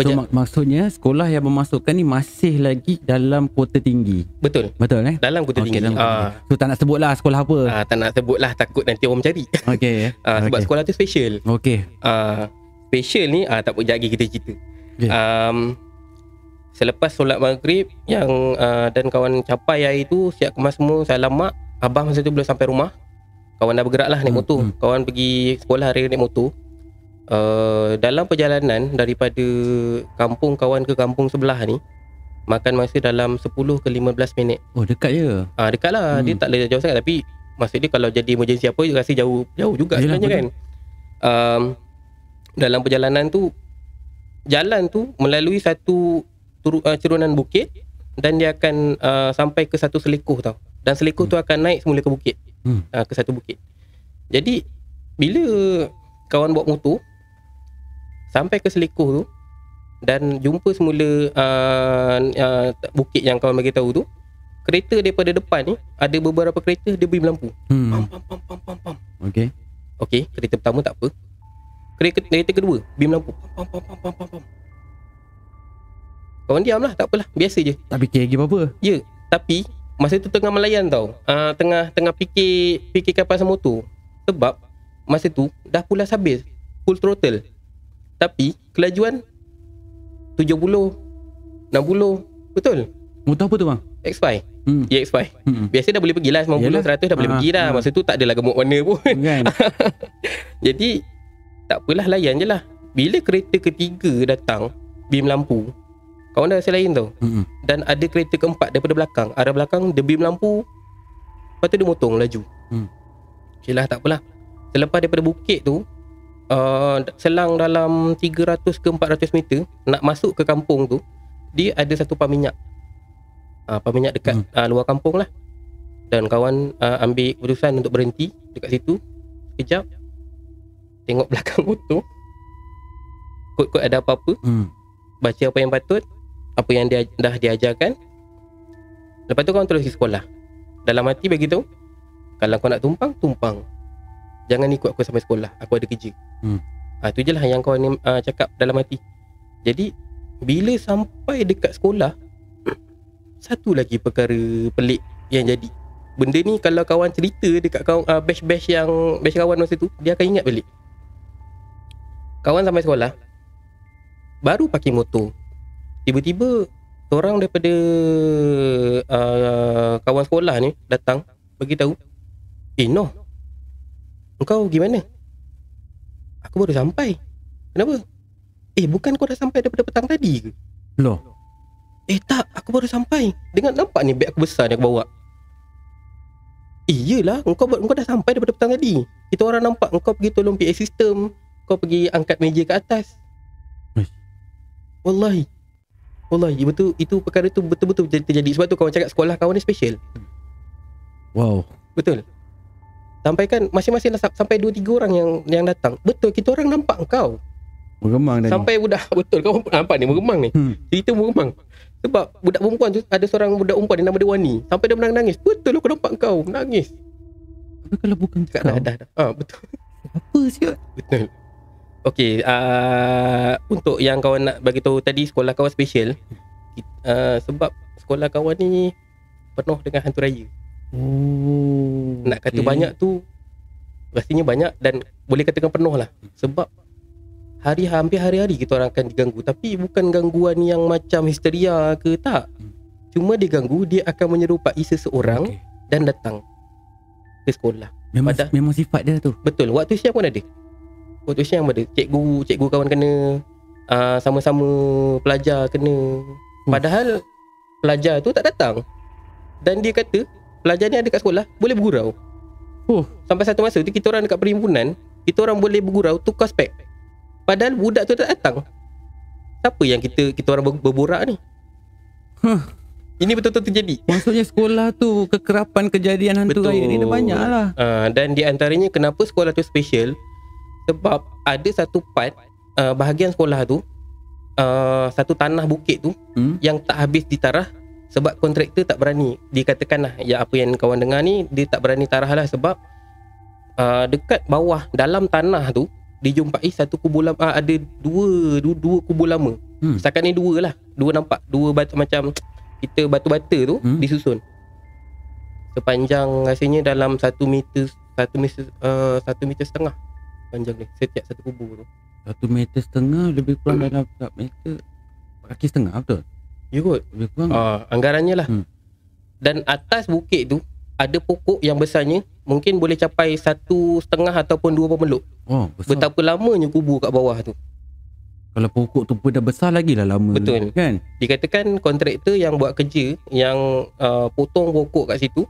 So, mak- maksudnya sekolah yang memasukkan ni masih lagi dalam kota tinggi. betul. Betul eh? Dalam kota Okey, tinggi. dalam Ah tinggi. So tak nak sebut lah sekolah apa. uh, tak nak sebut lah takut nanti orang cari. Okey. Uh, sebab Okey. sekolah tu special. Okey. uh, special ni uh, tak apa lagi kita cerita. Okay. Um, selepas solat maghrib yang uh, dan kawan capai air tu siap kemas semua salam mak abah masa tu belum sampai rumah kawan dah bergerak lah naik Hmm, motor hmm. kawan pergi sekolah hari naik motor uh, dalam perjalanan daripada kampung kawan ke kampung sebelah ni makan masa dalam 10 ke 15 minit Oh dekat je. Ah dekat lah Hmm. hmm. dia tak boleh jauh sangat tapi maksud dia kalau jadi emergency apa rasa jauh jauh juga Yelah, sebenarnya kan. Um, dalam perjalanan tu jalan tu melalui satu turu, uh, cerunan bukit dan dia akan uh, sampai ke satu selikuh tau. Dan selikuh tu akan naik semula ke bukit. Hmm. Uh, ke satu bukit. Jadi bila kawan bawa motor sampai ke selikuh tu dan jumpa semula uh, uh, bukit yang kawan bagi tahu tu kereta daripada depan ni ada beberapa kereta dia beri lampu. Pam Hmm. pam pam pam pam pam Okey. okey kereta pertama tak apa. Kereta, kereta kedua bim lampu. Pam pam pam pam pam pam kawan diam lah tak apalah biasa je. Tak fikir lagi apa-apa. ya tapi masa tu tengah melayan tau. Uh, tengah tengah fikir fikir kapal motor. Sebab masa tu dah pulas habis full throttle tapi kelajuan 70 60 betul Motor apa tu bang? X5 Hmm. EX5 Hmm. Biasa dah boleh pergi lah 90 Yalah. 100 dah boleh Ah, pergi dah ah. Masa tu tak adalah gemuk warna pun kan? Jadi Tak apalah layan je lah Bila kereta ketiga datang Beam lampu Kawan dah rasa lain tau Hmm. Dan ada kereta keempat daripada belakang Arah belakang dia beam lampu Lepas tu dia motong laju Hmm. Okay lah tak apalah Selepas daripada bukit tu uh, Selang dalam 300 ke 400 meter Nak masuk ke kampung tu Dia ada satu pam minyak uh, Pam minyak dekat Hmm. uh, luar kampung lah. Dan kawan uh, ambil keputusan untuk berhenti Dekat situ. Sekejap Tengok belakang motor. Kot-kot ada apa-apa. Hmm. baca apa yang patut apa yang dia dah diajarkan lepas tu kau terus pergi sekolah. Dalam hati bagi tahu kalau kau nak tumpang tumpang jangan ikut aku sampai sekolah. Aku ada kerja. Hmm. ha, tu je lah yang kau ni uh, cakap dalam hati. Jadi bila sampai dekat sekolah satu lagi perkara pelik yang jadi. Benda ni kalau kawan cerita dekat kawan uh, batch-batch yang batch kawan masa tu dia akan ingat balik. Kawan sampai sekolah baru parking motor. Tiba-tiba seorang daripada uh, kawan sekolah ni datang bagi tahu eh Noh engkau gimana aku baru sampai kenapa eh bukan kau dah sampai daripada petang tadi ke Loh. Eh tak, aku baru sampai. Dengan nampak ni beg aku besar ni aku bawa. Eh iyalah, engkau engkau dah sampai daripada petang tadi. Kita orang nampak engkau pergi tolong PA system, kau pergi angkat meja ke atas. Uish. Wallahi. Wallahi betul itu perkara tu betul-betul ter- terjadi sebab tu kawan cakap sekolah kawan ni special. Wow. Betul. Sampai kan masing-masing dah sa- sampai 2 3 orang yang yang datang. Betul kita orang nampak engkau. Bergemang tadi. Sampai budak betul kau nampak ni bergemang ni. Hmm. Cerita bergemang. Sebab budak perempuan tu ada seorang budak perempuan dia nama dia Wani. Sampai dia menangis. Betul aku nampak kau menangis. Tapi kalau bukan Cakap kau, dah dah dah. Ha betul. apa siot? Betul. Okey, uh, untuk yang kawan nak bagi tahu tadi sekolah kawan special. Uh, sebab sekolah kawan ni penuh dengan hantu raya. Oh. Nak kata okey. banyak tu Pastinya banyak dan boleh katakan penuh lah Sebab hari hampir hari-hari kita orang akan diganggu Tapi bukan gangguan yang macam histeria ke tak Hmm. Cuma dia ganggu dia akan menyerupai seseorang Okey. dan datang ke sekolah Memang, Pada- memang sifat dia tu. Betul, waktu siang pun ada Waktu siang pun ada Cikgu, cikgu kawan kena uh, Sama-sama pelajar kena Padahal pelajar tu tak datang Dan dia kata Pelajar ni ada kat sekolah Boleh bergurau Oh. Sampai satu masa tu Kita orang dekat perhimpunan Kita orang boleh bergurau Tukar spek padahal budak tu tak datang. Siapa yang kita kita orang ber- berborak ni? Huh. Ini betul-betul terjadi. Maksudnya sekolah tu kekerapan kejadian hantu Betul. raya ni dah banyak lah. Uh, dan di antaranya kenapa sekolah tu special sebab ada satu part uh, bahagian sekolah tu uh, satu tanah bukit tu Hmm? yang tak habis ditarah sebab kontraktor tak berani. Dikatakan lah ya apa yang kawan dengar ni dia tak berani tarah lah sebab uh, dekat bawah dalam tanah tu dijumpai satu kubur lama uh, ada dua, dua dua kubur lama. Hmm. setakat ni dua lah. Dua nampak. Dua batu macam kita batu-bata tu Hmm. disusun. Sepanjang rasanya dalam satu meter satu meter uh, satu meter setengah panjang ni setiap satu kubur tu. Satu meter setengah lebih kurang dalam tak meter. Kaki setengah betul? Ya kot Lebih kurang. uh, anggarannya lah Hmm. dan atas bukit tu ada pokok yang besarnya mungkin boleh capai satu setengah ataupun dua pemeluk Oh, besar. betapa lamanya kubur kat bawah tu Kalau pokok tu pun dah besar lagi lah lama. Betul. Kan? dikatakan kontraktor yang buat kerja yang uh, potong pokok kat situ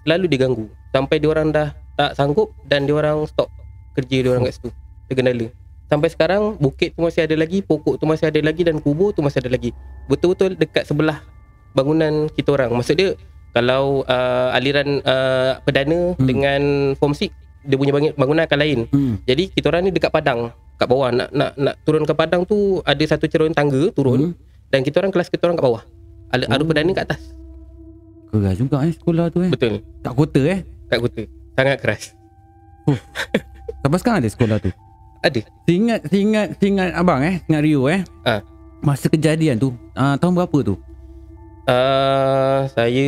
selalu diganggu sampai diorang dah tak sanggup dan diorang stop kerja diorang kat situ tergendala sampai sekarang bukit tu masih ada lagi pokok tu masih ada lagi dan kubur tu masih ada lagi betul-betul dekat sebelah bangunan kita orang maksud dia kalau uh, aliran uh, perdana Hmm. dengan form 6 dia punya bangun- bangunan akan lain Hmm. jadi kita orang ni dekat padang kat bawah nak nak nak turun ke padang tu ada satu cerun tangga turun Hmm. dan kita orang kelas kita orang kat bawah. Ada Oh. oh. perdana kat atas. Keras juga eh sekolah tu eh. Betul. Tak kota eh. Kat kota. Sangat keras. Sampai sekarang ada sekolah tu. Ada. Seingat, seingat, seingat abang eh. Seingat Rio eh. Ah. Masa kejadian tu. Uh, tahun berapa tu? Uh, saya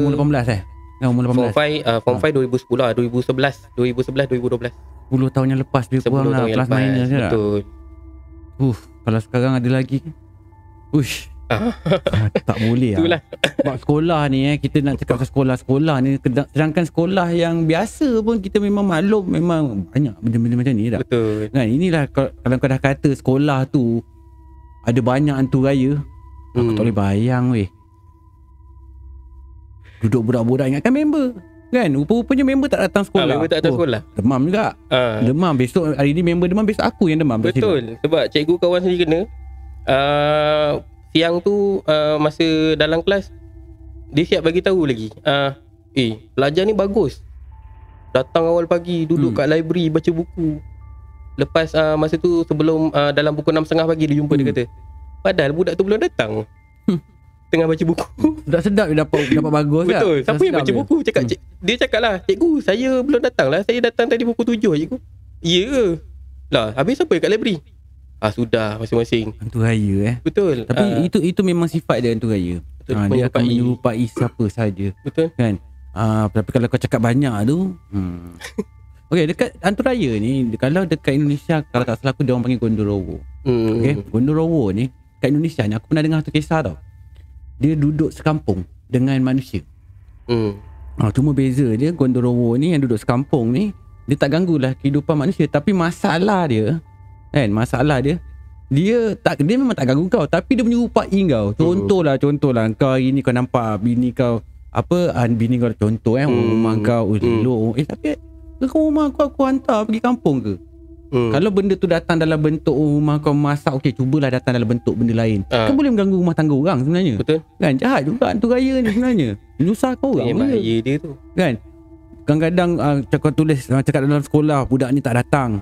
Umur 18 eh? Kan umur form 18. 5 uh, form 5 2010 lah 2011 2011 2012 10 tahun yang lepas dia 10 kurang lah. lepas. minus je. Betul. Uh, kalau sekarang ada lagi. Ush. Ah, tak boleh Itulah. lah. Sebab sekolah ni eh. Kita nak cakap pasal sekolah-sekolah ni. Sedangkan sekolah yang biasa pun kita memang maklum. Memang banyak benda-benda macam ni dah. Betul. Kan inilah kalau, kau dah kata sekolah tu ada banyak hantu raya. Aku Hmm. tak boleh bayang weh. Duduk budak-budak ingatkan member. Kan? Rupa-rupanya member tak datang Ah, sekolah. member tak datang Oh, sekolah. Demam juga. Ah. Demam. Besok hari ni member demam. Besok aku yang demam. Betul. Sebab cikgu kawan sendiri kena uh, siang tu uh, masa dalam kelas dia siap bagi tahu lagi. Uh, eh, pelajar ni bagus. Datang awal pagi, duduk Hmm. kat library baca buku. Lepas uh, masa tu sebelum uh, dalam pukul 6.30 pagi dia jumpa dia Hmm. kata. Padahal budak tu belum datang. Hmm. Tengah baca buku. Sedap-sedap dia dapat dapat bagus tak? Betul. Siapa yang baca dia. buku? Cakap Hmm. cik, dia cakap lah, "Cikgu, saya belum datang lah. Saya datang tadi pukul 7 cikgu." Ya ke? Lah, habis siapa kat library? Ah sudah masing-masing. Hantu raya eh. Betul. Tapi Ah, itu itu memang sifat dia hantu raya. betul. Ha, dia akan menyerupai. siapa saja. Betul. Ah, tapi kalau kau cakap banyak tu, hmm. Okey, dekat hantu raya ni, kalau dekat Indonesia, kalau tak salah aku dia orang panggil Gondorowo. Hmm. Okey, Gondorowo ni kat Indonesia ni aku pernah dengar satu kisah tau. Dia duduk sekampung dengan manusia. Hmm. Ha, cuma beza dia Gondorowo ni yang duduk sekampung ni dia tak ganggulah kehidupan manusia tapi masalah dia kan masalah dia dia tak dia memang tak ganggu kau tapi dia menyerupai kau. Contohlah contohlah kau hari ni kau nampak bini kau apa ah, bini kau contoh eh Hmm. rumah kau oh, Hmm. elok eh tapi kau rumah aku aku hantar pergi kampung ke? Hmm. Kalau benda tu datang dalam bentuk oh, rumah kau masak okey cubalah datang dalam bentuk benda lain. Ah. Kan boleh mengganggu rumah tangga orang sebenarnya. Betul. Kan jahat juga hantu raya ni sebenarnya. Menyusahkan Itu orang. je bahaya dia tu. kan kadang-kadang uh, cakap tulis uh, cakap dalam sekolah budak ni tak datang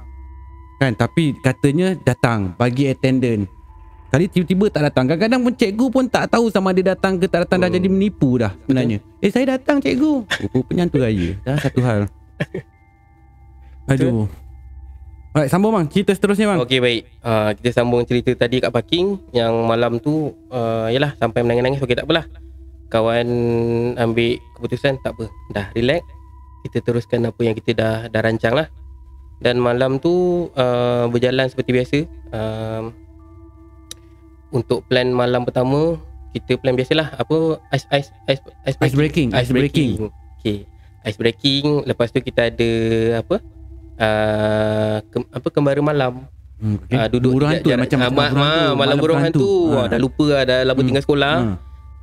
kan tapi katanya datang bagi attendant kali tiba-tiba tak datang kadang-kadang pun cikgu pun tak tahu sama dia datang ke tak datang dah Hmm. jadi menipu dah sebenarnya eh saya datang cikgu rupanya hantu raya dah satu hal aduh Alright, sambung bang. Cerita seterusnya bang. Okey baik. Uh, kita sambung cerita tadi kat parking yang malam tu uh, yalah sampai menangis-nangis okey tak apalah. Kawan ambil keputusan tak apa. Dah relax. Kita teruskan apa yang kita dah dah rancang lah. Dan malam tu uh, berjalan seperti biasa. Um, untuk plan malam pertama kita plan biasalah apa ice ice ice ice Ice breaking, ice breaking. Okey. Ice breaking lepas tu kita ada apa? Uh, ke, apa kembara malam Hmm, okay. uh, duduk burung jarak- hantu jarak- macam ah, macam ma- ma- malam burung hantu, Ah. Ah, dah lupa lah, dah lama Hmm. tinggal sekolah Ah.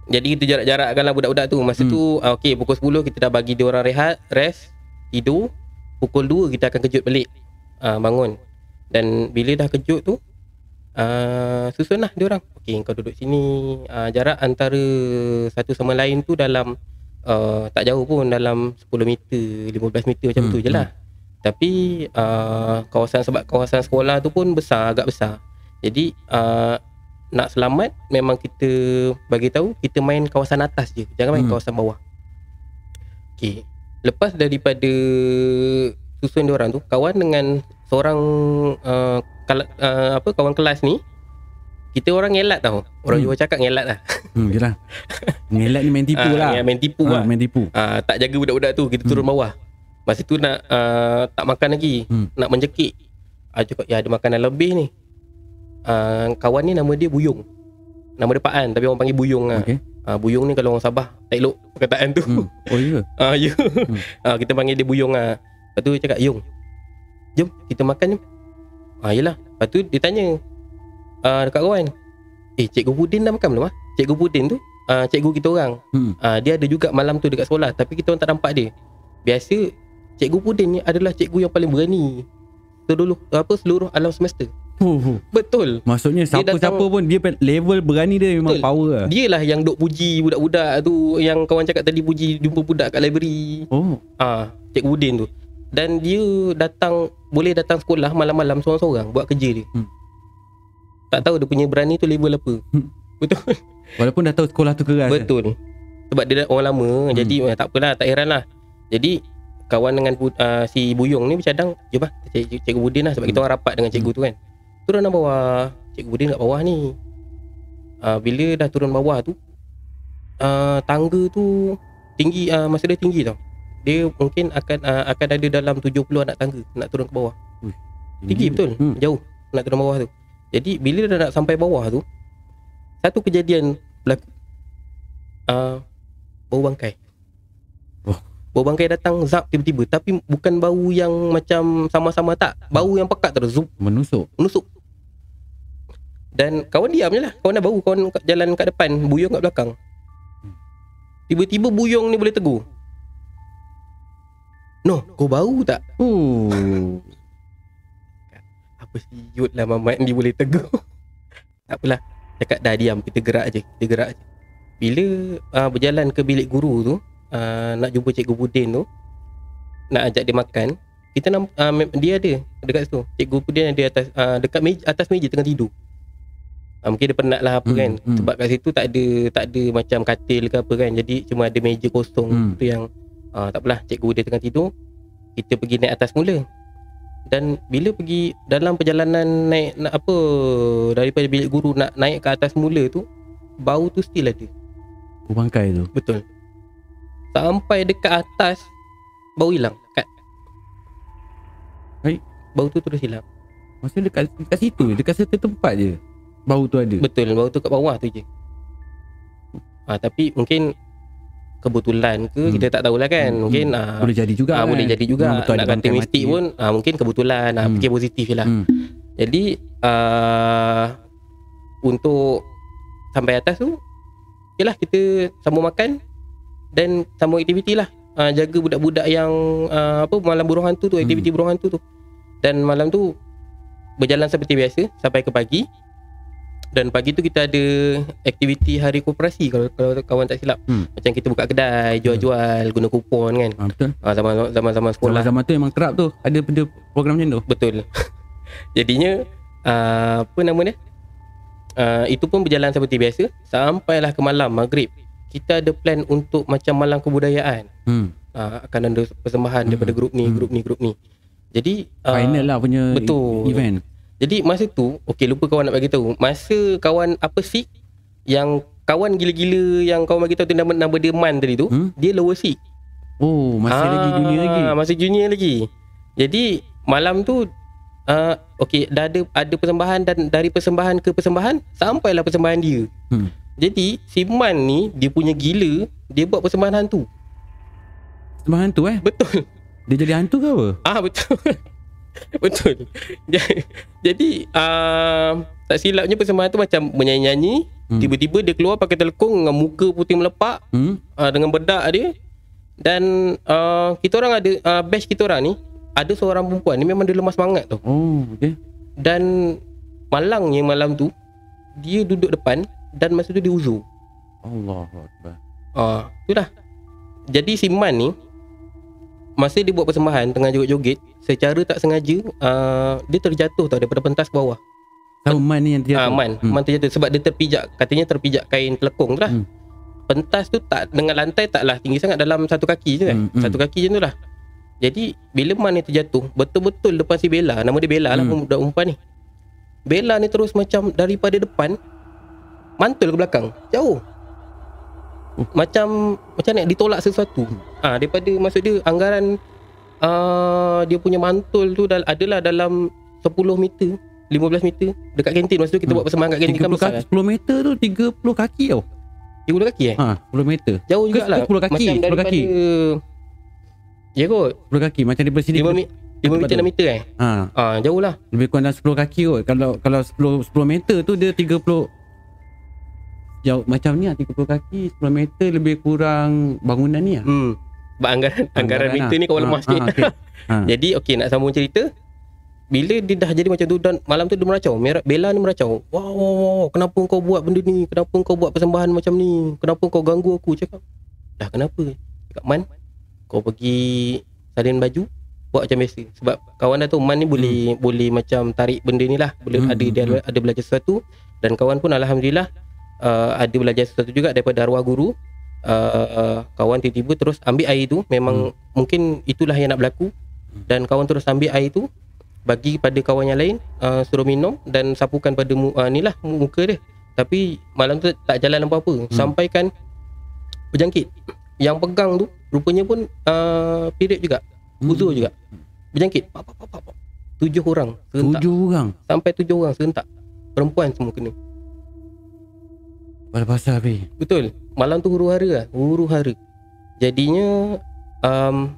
jadi kita jarak-jarakkan lah budak-budak tu masa Hmm. tu uh, okey pukul 10 kita dah bagi dia orang rehat rest tidur pukul 2 kita akan kejut balik uh, bangun. Dan bila dah kejut tu uh, Susun lah diorang Okay kau duduk sini. Uh, Jarak antara Satu sama lain tu dalam uh, Tak jauh pun Dalam 10 meter 15 meter macam Hmm, tu je lah. Tapi uh, Kawasan sebab kawasan sekolah tu pun Besar Agak besar. Jadi uh, Nak selamat Memang kita Bagi tahu Kita main kawasan atas je. Jangan main Hmm. kawasan bawah. Okay Lepas daripada Susun diorang tu Kawan dengan Seorang uh, kala, uh, apa kawan kelas ni kita orang ngelat tau. Orang Hmm. Jawa cakap ngelat lah. Hmm, yelah. Ngelat ni main tipu Ah, lah. main tipu Ah, lah. main tipu. Ah, tak jaga budak-budak tu kita turun bawah. Masa tu nak uh, tak makan lagi, Hmm. nak menjekik. Ah cakap ya ada makanan lebih ni. Ah kawan ni nama dia Buyung. Nama dia Pak An tapi orang panggil Buyung lah. Okey. Ah Buyung ni kalau orang Sabah tak elok perkataan tu. Hmm. Oh ya. Ah ya. Hmm. Ah kita panggil dia Buyung ah. Lepas tu dia cakap, "Yung. Jom kita makan jom." Ah yalah. Lepas tu dia tanya ah dekat kawan, "Eh, Cikgu Budin dah makan belum ah?" Cikgu Budin tu ah cikgu kita orang. Hmm. Ah dia ada juga malam tu dekat sekolah tapi kita orang tak nampak dia. Biasa Cikgu Budin ni adalah cikgu yang paling berani. Seluruh apa seluruh alam semester. Huh. Betul. Maksudnya siapa-siapa pun dia level berani dia memang Betul. power lah. Dia lah yang duk puji budak-budak tu yang kawan cakap tadi puji jumpa budak kat library. Oh. Ah, Cikgu Udin tu. Dan dia datang boleh datang sekolah malam-malam seorang-seorang buat kerja dia. Hmm. Tak tahu dia punya berani tu level apa. Hmm. Betul. Walaupun dah tahu sekolah tu keras. kan? Betul. Sebab dia orang lama Hmm. jadi eh, tak apalah tak heran lah. Jadi kawan dengan uh, si Buyung ni bercadang, jom lah Cik, Cikgu Budin lah sebab Hmm. kita orang rapat dengan cikgu tu kan. Turun dalam bawah. Cikgu Budin kat bawah ni. Uh, bila dah turun bawah tu uh, tangga tu tinggi uh, masa dia tinggi tau. Dia mungkin akan uh, akan ada dalam 70 anak tangga nak turun ke bawah. Tinggi betul. Hmm. Jauh nak turun bawah tu. Jadi bila dah nak sampai bawah tu satu kejadian berlaku. Uh, bau bangkai. Oh. Bau bangkai datang zap tiba-tiba tapi bukan bau yang macam sama-sama tak. Bau yang pekat terus Menusuk. menusuk. Dan kawan diam je lah. Kawan dah bau kawan kat jalan kat depan, buyung kat belakang. Tiba-tiba buyung ni boleh tegur. No, kau bau tak? Oh. Apa siut lah Mamat ni boleh tegur Tak apalah Cakap dah diam Kita gerak je Kita gerak je Bila uh, berjalan ke bilik guru tu uh, Nak jumpa cikgu Budin tu Nak ajak dia makan Kita namp, uh, Dia ada Dekat situ Cikgu Budin ada atas uh, Dekat meja, atas meja tengah tidur uh, Mungkin dia penat lah apa Hmm, kan hmm. Sebab kat situ tak ada Tak ada macam katil ke apa kan Jadi cuma ada meja kosong Hmm. Tu yang uh, Tak apalah Cikgu dia tengah tidur Kita pergi naik atas mula dan bila pergi dalam perjalanan naik nak apa daripada bilik guru nak naik ke atas mula tu bau tu still ada bangkai tu. betul sampai dekat atas bau hilang kat bau tu terus hilang Maksudnya dekat, dekat situ. Dekat satu tempat je. Bau tu ada. betul bau tu kat bawah tu je ha, tapi mungkin kebetulan ke Hmm. kita tak tahulah kan Hmm, mungkin ah, boleh jadi juga. ah, kan? boleh jadi juga ada nak kata mistik pun ah, mungkin kebetulan Hmm. fikir positif je lah Hmm. Jadi uh, untuk sampai atas tu Yalah kita sambung makan dan sambung aktiviti lah. Uh, jaga budak-budak yang uh, apa malam burung hantu tu, aktiviti burung hantu tu. Dan malam tu berjalan seperti biasa sampai ke pagi. Dan pagi tu kita ada aktiviti hari koperasi kalau kalau kawan tak silap. Hmm. Macam kita buka kedai, jual-jual, guna kupon kan. Ah, betul. Ah, zaman zaman-zaman sekolah. Zaman-zaman tu memang kerap tu. Ada benda program macam tu. Betul. Jadinya uh, apa nama dia? Uh, itu pun berjalan seperti biasa sampailah ke malam maghrib. Kita ada plan untuk macam malam kebudayaan. Hmm. Uh, akan ada persembahan Hmm. daripada grup ni, Hmm. grup ni, grup ni. Jadi uh, Final lah punya betul. event. Jadi masa tu, okey lupa kawan nak bagi tahu. Masa kawan apa sih yang kawan gila-gila yang kawan bagi tahu tu nama nama dia Man tadi tu, Hmm? dia lower six. Oh, masih lagi junior lagi. Masih junior lagi. Jadi malam tu uh, okey dah ada ada persembahan dan dari persembahan ke persembahan sampailah persembahan dia. Hmm. Jadi si Man ni dia punya gila, dia buat persembahan hantu. Sembah hantu eh. Betul. Dia jadi hantu ke apa? Ah betul. betul. Ja- Jadi uh, tak silapnya persembahan tu macam menyanyi-nyanyi, Hmm. tiba-tiba dia keluar pakai telekung dengan muka putih melepak Hmm? uh, dengan bedak dia dan uh, kita orang ada uh, batch kita orang ni ada seorang perempuan ni memang dia lemah semangat tu. Oh, okey. dan malangnya malam tu dia duduk depan dan masa tu dia uzur. Allahu Akbar. Ah, itulah. Jadi si Man ni masa dia buat persembahan tengah joget-joget, secara tak sengaja uh, dia terjatuh tau daripada pentas ke bawah. Tahu Man ni yang dia Ah, Man, Hmm. Man terjatuh sebab dia terpijak, katanya terpijak kain telekung tu lah. Hmm. Pentas tu tak dengan lantai taklah tinggi sangat dalam satu kaki je kan. Hmm, hmm. Satu kaki je tu lah. Jadi bila Man ni terjatuh, betul-betul depan si Bella, nama dia Bella lah Hmm. budak perempuan ni. Bella ni terus macam daripada depan mantul ke belakang, jauh. Macam macam nak ditolak sesuatu. Ah daripada maksud dia anggaran uh, dia punya mantul tu dal- adalah dalam 10 meter, 15 meter dekat kantin masa tu kita Hmm. buat persembahan kat kantin kan 30 besar. kaki, 10 meter tu 30 kaki tau. 30 kaki eh? Ha, 10 meter. Jauh jugalah. ke 10 kaki, Macam 10 daripada kaki. Ya kot 10 kaki macam daripada sini 5 ke- meter 5 meter tu. 6 meter eh Ha, Ah jauh lah lebih kurang dalam 10 kaki kot. Kalau kalau 10 10 meter tu dia 30 jauh macam ni lah 30 kaki 10 meter lebih kurang bangunan ni lah. Hmm. Sebab anggaran Anggaran meter lah. ni kau Ha, lemah ha, sikit. okey. Ha. Jadi okey nak sambung cerita. Bila dia dah jadi macam tu Dan malam tu dia meracau. Merah- Bella ni meracau. Wow, wow, wow Kenapa kau buat benda ni? Kenapa kau buat persembahan macam ni? Kenapa kau ganggu aku? Cakap Dah kenapa? Cakap Man Kau pergi Salin baju Buat macam biasa. Sebab kawan dah tahu Man ni boleh Boleh macam tarik benda ni lah. Boleh Hmm, ada hmm, dia ada, ada belajar sesuatu. Dan kawan pun Alhamdulillah uh, Ada belajar sesuatu juga Daripada arwah guru. Uh, Kawan tiba-tiba terus ambil air tu. Memang mungkin itulah yang nak berlaku. Dan kawan terus ambil air tu Bagi pada kawan yang lain uh, Suruh minum Dan sapukan pada mu, uh, ni lah mu- muka dia. Tapi malam tu tak jalan apa-apa. Hmm. Sampaikan Berjangkit. Yang pegang tu Rupanya pun uh, Period juga. Uzur juga. Berjangkit. Pap, pap, pap, pap. Tujuh orang serentak. Tujuh orang. Sampai tujuh orang serentak. Perempuan semua kena Pada pasal Fi. Betul Malam tu huru hara lah Huru hara Jadinya um,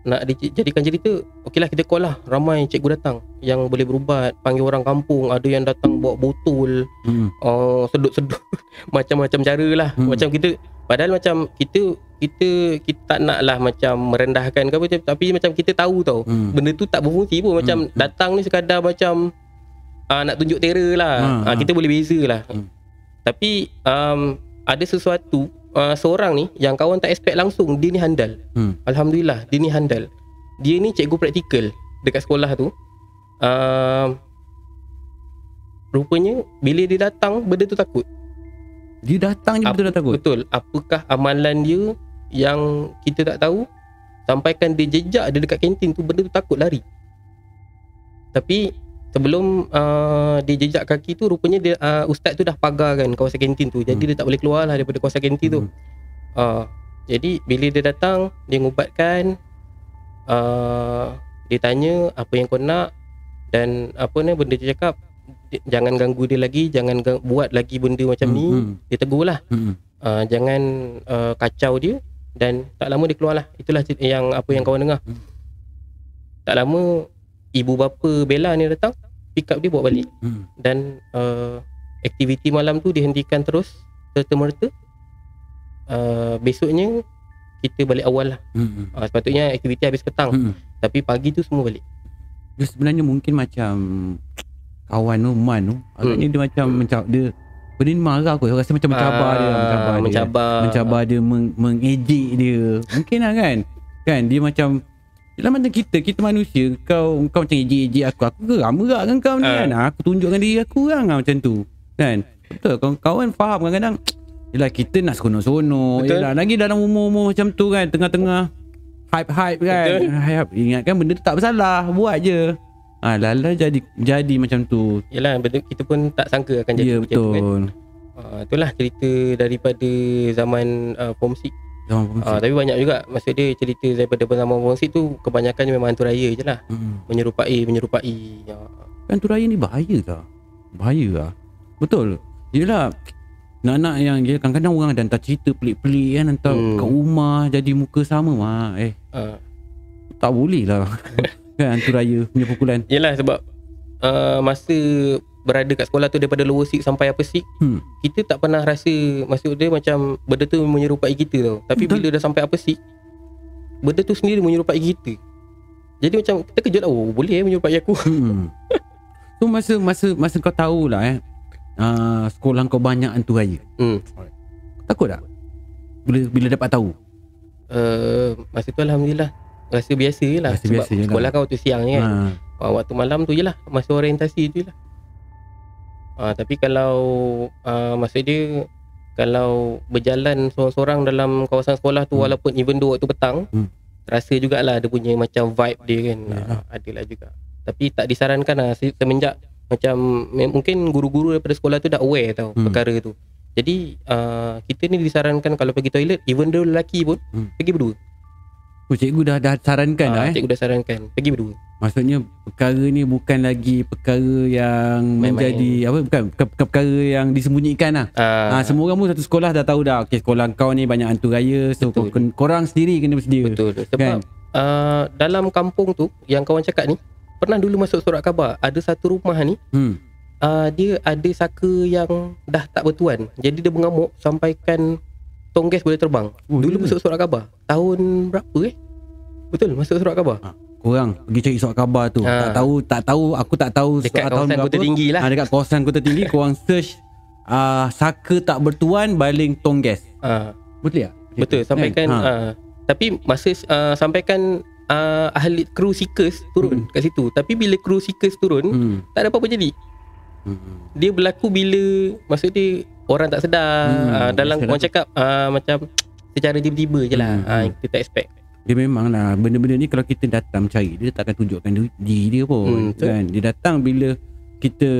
Nak dijadikan cerita Okeylah kita call lah Ramai cikgu datang Yang boleh berubat Panggil orang kampung Ada yang datang bawa botol Hmm. uh, Sedut-sedut Macam-macam cara lah Hmm. Macam kita Padahal macam kita Kita Kita tak nak lah Macam merendahkan ke apa Tapi macam kita tahu tau Hmm. benda tu tak berfungsi pun macam Hmm. datang ni sekadar macam uh, nak tunjuk terror lah. Ha, uh, ha. kita boleh beza lah Hmm. tapi um, ada sesuatu uh, seorang ni yang kawan tak expect langsung dia ni handal. Hmm. alhamdulillah dia ni handal. Dia ni cikgu praktikal dekat sekolah tu. Uh, rupanya bila dia datang benda tu takut. Dia datang je Ap- betul dah takut. betul. Apakah amalan dia yang kita tak tahu? Sampaikan dia jejak dia dekat kantin tu benda tu takut lari. Tapi sebelum uh, dia jejak kaki tu rupanya dia uh, ustaz tu dah pagarkan kawasan kantin tu jadi Hmm. dia tak boleh keluar lah daripada kawasan kantin tu Hmm. uh, jadi bila dia datang dia ngubatkan uh, dia tanya apa yang kau nak dan apa ni benda dia cakap "J- jangan ganggu dia lagi jangan gang- buat lagi benda macam Hmm, ni hmm. dia tegur lah Hmm. uh, jangan uh, kacau dia dan tak lama dia keluar lah itulah yang apa yang kawan dengar Hmm. tak lama ibu bapa Bella ni datang pick up dia bawa balik. Hmm. dan uh, aktiviti malam tu dihentikan terus serta-merta. Uh, besoknya kita balik awal lah. Hmm. uh, sepatutnya aktiviti habis petang. Hmm. tapi pagi tu semua balik. Dia sebenarnya mungkin macam kawan tu Man tu. Agaknya dia macam mencap dia benda ni marah aku rasa macam mencabar dia mencabar dia. Ah, mencabar. Mencabar dia meng, mengejek dia. Mungkin lah kan? Kan? Dia macam dalam macam kita kita manusia kau kau macam ejek-ejek aku aku geram gerak dengan kau ni Ah. kan aku tunjukkan diri aku kan ah, macam tu kan betul kawan, kawan faham kadang-kadang Yelah kita nak seronok-seronok Betul. Yelah lagi dalam umur-umur macam tu kan Tengah-tengah Hype-hype kan Betul. hype, Ingatkan benda tu tak bersalah Buat je Ah, lala jadi jadi macam tu. Yelah betul, kita pun tak sangka akan jadi Ya macam tu kan betul. uh, itulah cerita daripada zaman uh, form 6 Zaman uh, uh, tapi banyak juga maksud dia cerita daripada zaman 6 tu kebanyakannya memang hantu raya je lah hmm. menyerupai menyerupai Kan tu raya ni bahaya tak? Bahaya lah. Betul. Yelah nak-nak yang dia kadang-kadang orang ada hantar cerita pelik-pelik kan hantar Hmm. kat rumah jadi muka sama mah. Eh uh, tak boleh lah. kan hantu raya punya pukulan. Yelah sebab uh, masa berada kat sekolah tu daripada lower six sampai upper six Hmm. kita tak pernah rasa maksud dia macam benda tu menyerupai kita tau tapi Betul. bila dah sampai upper six benda tu sendiri menyerupai kita Jadi macam kita kejut lah Oh boleh eh menjumpai aku Hmm. So masa masa masa kau tahu lah eh uh, sekolah kau banyak hantu raya. hmm. Takut tak? Bila bila dapat tahu. uh, Masa tu Alhamdulillah Rasa biasa je lah Rasa Sebab biasa je lah. sekolah kan waktu siang je kan Ha. Uh, Waktu malam tu je lah Masa orientasi tu je lah uh, Tapi kalau uh, Maksud dia Kalau berjalan seorang-seorang dalam kawasan sekolah tu Hmm. Walaupun even though waktu petang Hmm. Rasa jugalah ada punya macam vibe dia kan Yalah. uh, Adalah juga Tapi tak disarankan lah se- Semenjak Macam Mungkin guru-guru daripada sekolah tu dah aware tau Hmm. Perkara tu jadi uh, kita ni disarankan kalau pergi toilet even though lelaki pun Hmm. pergi berdua. Oh, cikgu dah dah sarankan dah Ah, eh. Cikgu dah sarankan pergi berdua. Maksudnya perkara ni bukan lagi perkara yang Main-main. menjadi apa bukan, bukan, perkara yang disembunyikan lah. Ah, Ha, semua orang pun satu sekolah dah tahu dah okey sekolah kau ni banyak hantu raya so Betul. korang sendiri kena bersedia. betul. Sebab Kan? uh, dalam kampung tu yang kawan cakap ni pernah dulu masuk surat khabar ada satu rumah ni Hmm. uh, dia ada saka yang dah tak bertuan. Jadi dia mengamuk sampaikan tong gas boleh terbang. Oh, dulu ya? masuk surat khabar. Tahun berapa eh? Betul masuk surat khabar. Korang pergi cari surat khabar tu. Ha. Tak tahu tak tahu aku tak tahu Dekat surat tahun kawasan berapa. Kota Tinggi lah. Ha, dekat kawasan Kota Tinggi korang search uh, saka tak bertuan baling tong gas. Ah, Betul tak? betul sampaikan Ha. uh, tapi masa uh, sampaikan uh, ahli kru seekers turun Hmm. kat situ. Tapi bila kru seekers turun Hmm. tak ada apa-apa jadi. Hmm. dia berlaku bila maksud dia orang tak sedar. Hmm, uh, dalam biasalah orang cakap uh, macam secara tiba-tiba je lah. Hmm, uh, kita tak expect. Dia memang lah Benda-benda ni kalau kita datang cari Dia takkan tunjukkan diri- dia pun Hmm, kan? Dia datang bila kita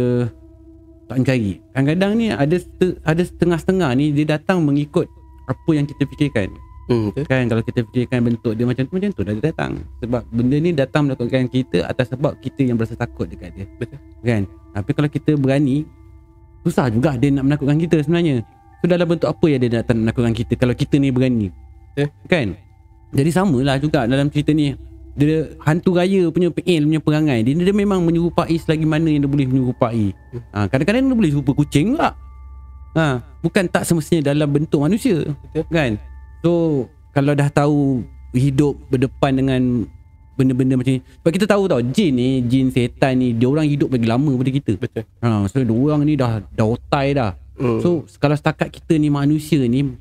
tak cari Kadang-kadang ni ada ada setengah-setengah ni Dia datang mengikut apa yang kita fikirkan. Hmm, betul. Kan kalau kita fikirkan bentuk dia macam tu macam tu dah dia datang. Sebab benda ni datang melakukan kita atas sebab kita yang berasa takut dekat dia. Betul. kan? Tapi kalau kita berani susah juga dia nak menakutkan kita sebenarnya. So dalam bentuk apa yang dia nak menakutkan kita? Kalau kita ni berani. Betul. kan? Jadi samalah juga dalam cerita ni. Dia hantu raya punya PL punya perangai. Dia, dia memang menyerupai selagi mana yang dia boleh menyerupai. Hmm. ha, kadang-kadang dia boleh serupa kucing juga. Ha, bukan tak semestinya dalam bentuk manusia. Betul. kan? So kalau dah tahu hidup berdepan dengan benda-benda macam ni sebab kita tahu tau jin ni jin setan ni dia orang hidup lagi lama daripada kita betul ha, so dia orang ni dah dah otai dah hmm. so kalau setakat kita ni manusia ni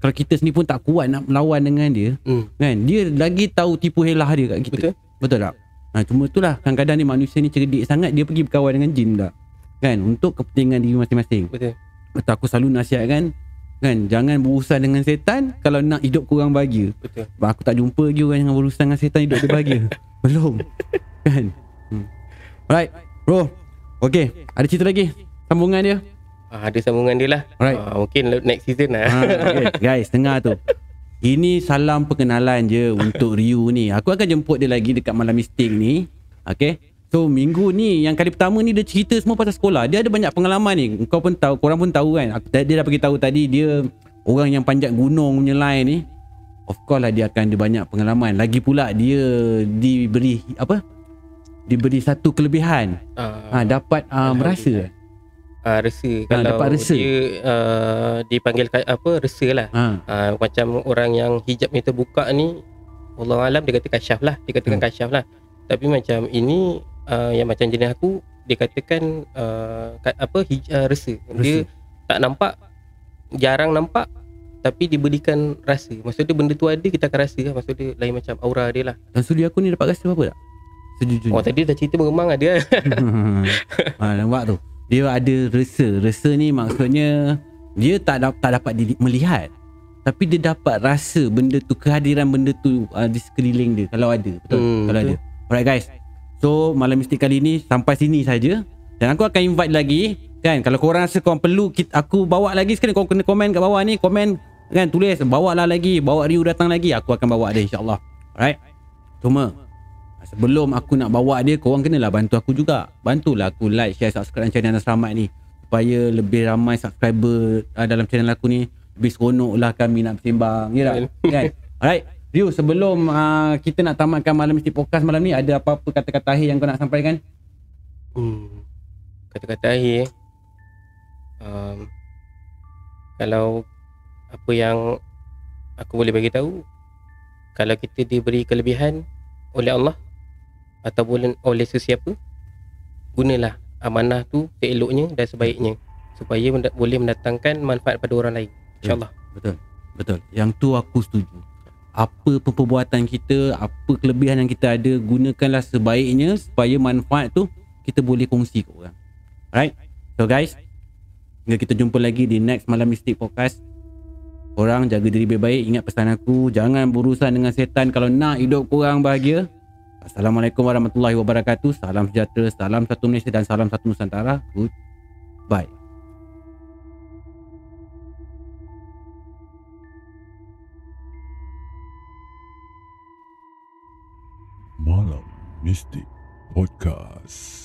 kalau kita sendiri pun tak kuat nak melawan dengan dia hmm. kan dia lagi tahu tipu helah dia kat kita betul Betul tak? Ha, cuma itulah kadang-kadang ni manusia ni cerdik sangat dia pergi berkawan dengan jin tak? Kan? Untuk kepentingan diri masing-masing. betul Betul aku selalu nasihatkan kan jangan berurusan dengan setan kalau nak hidup kurang bahagia. betul aku tak jumpa lagi orang yang berurusan dengan setan hidup dia bahagia. Belum. kan? Hmm. Alright, bro. Okay, ada cerita lagi? Sambungan dia? ah, ada sambungan dia lah Alright. ah, mungkin next season lah Ha, okay. Guys, dengar tu. Ini salam perkenalan je untuk Ryu ni. Aku akan jemput dia lagi dekat Malam Mistik ni. Okay. So minggu ni yang kali pertama ni dia cerita semua pasal sekolah. Dia ada banyak pengalaman ni. Kau pun tahu, korang pun tahu kan. Dia dah bagi tahu tadi dia orang yang panjat gunung punya line ni. Of course lah dia akan ada banyak pengalaman. Lagi pula dia diberi apa? Diberi satu kelebihan. ah, Ha, dapat uh, merasa. resa Ah, kalau dapat resa. dia uh, dipanggil apa resa lah Ha. uh, macam orang yang hijab ni terbuka ni Allah alam dia kata kasyaf lah dia katakan Hmm. kasyaf lah tapi macam ini uh, yang macam jenis aku dia katakan uh, ka- apa hij- uh, resa. dia tak nampak jarang nampak tapi diberikan rasa maksud dia benda tu ada kita akan rasa lah maksud dia lain macam aura dia lah Dan sudi aku ni dapat rasa apa tak? Sejujurnya. orang tadi dah cerita meremang ada ha, nampak tu. Dia ada resa. Resa ni maksudnya dia tak da- tak dapat di- melihat. Tapi dia dapat rasa benda tu kehadiran benda tu uh, di sekeliling dia kalau ada. Betul? Hmm, kalau betul. ada. Alright guys. So malam mistik kali ni sampai sini saja. Dan aku akan invite lagi kan? Kalau korang rasa korang perlu kita, aku bawa lagi sekali. Korang kena komen kat bawah ni. Komen kan? Tulis bawa lah lagi. Bawa Ryu datang lagi aku akan bawa dia insyaallah. Alright? Cuma sebelum aku nak bawa dia korang kenalah bantu aku juga. Bantulah aku like share subscribe channel Anas Rahmat ni. Supaya lebih ramai subscriber uh, dalam channel aku ni. Lebih seronok lah kami nak bersembang ya tak? Kan? Alright Ryu sebelum uh, kita nak tamatkan malam mesti podcast malam ni ada apa-apa kata-kata akhir yang kau nak sampaikan hmm. kata-kata akhir eh. um, kalau apa yang aku boleh bagi tahu kalau kita diberi kelebihan oleh Allah ataupun oleh sesiapa gunalah amanah tu seeloknya dan sebaiknya supaya menda- boleh mendatangkan manfaat pada orang lain insyaallah Betul. Betul. Yang tu aku setuju. Apa perbuatan kita, apa kelebihan yang kita ada, gunakanlah sebaiknya supaya manfaat tu kita boleh kongsi ke orang. Alright? So guys, hingga kita jumpa lagi di next Malam Mistik Podcast. Korang jaga diri baik-baik. Ingat pesan aku, jangan berurusan dengan setan kalau nak hidup korang bahagia. Assalamualaikum warahmatullahi wabarakatuh. Salam sejahtera, salam satu Malaysia dan salam satu Nusantara. Goodbye. Mistik Podcast.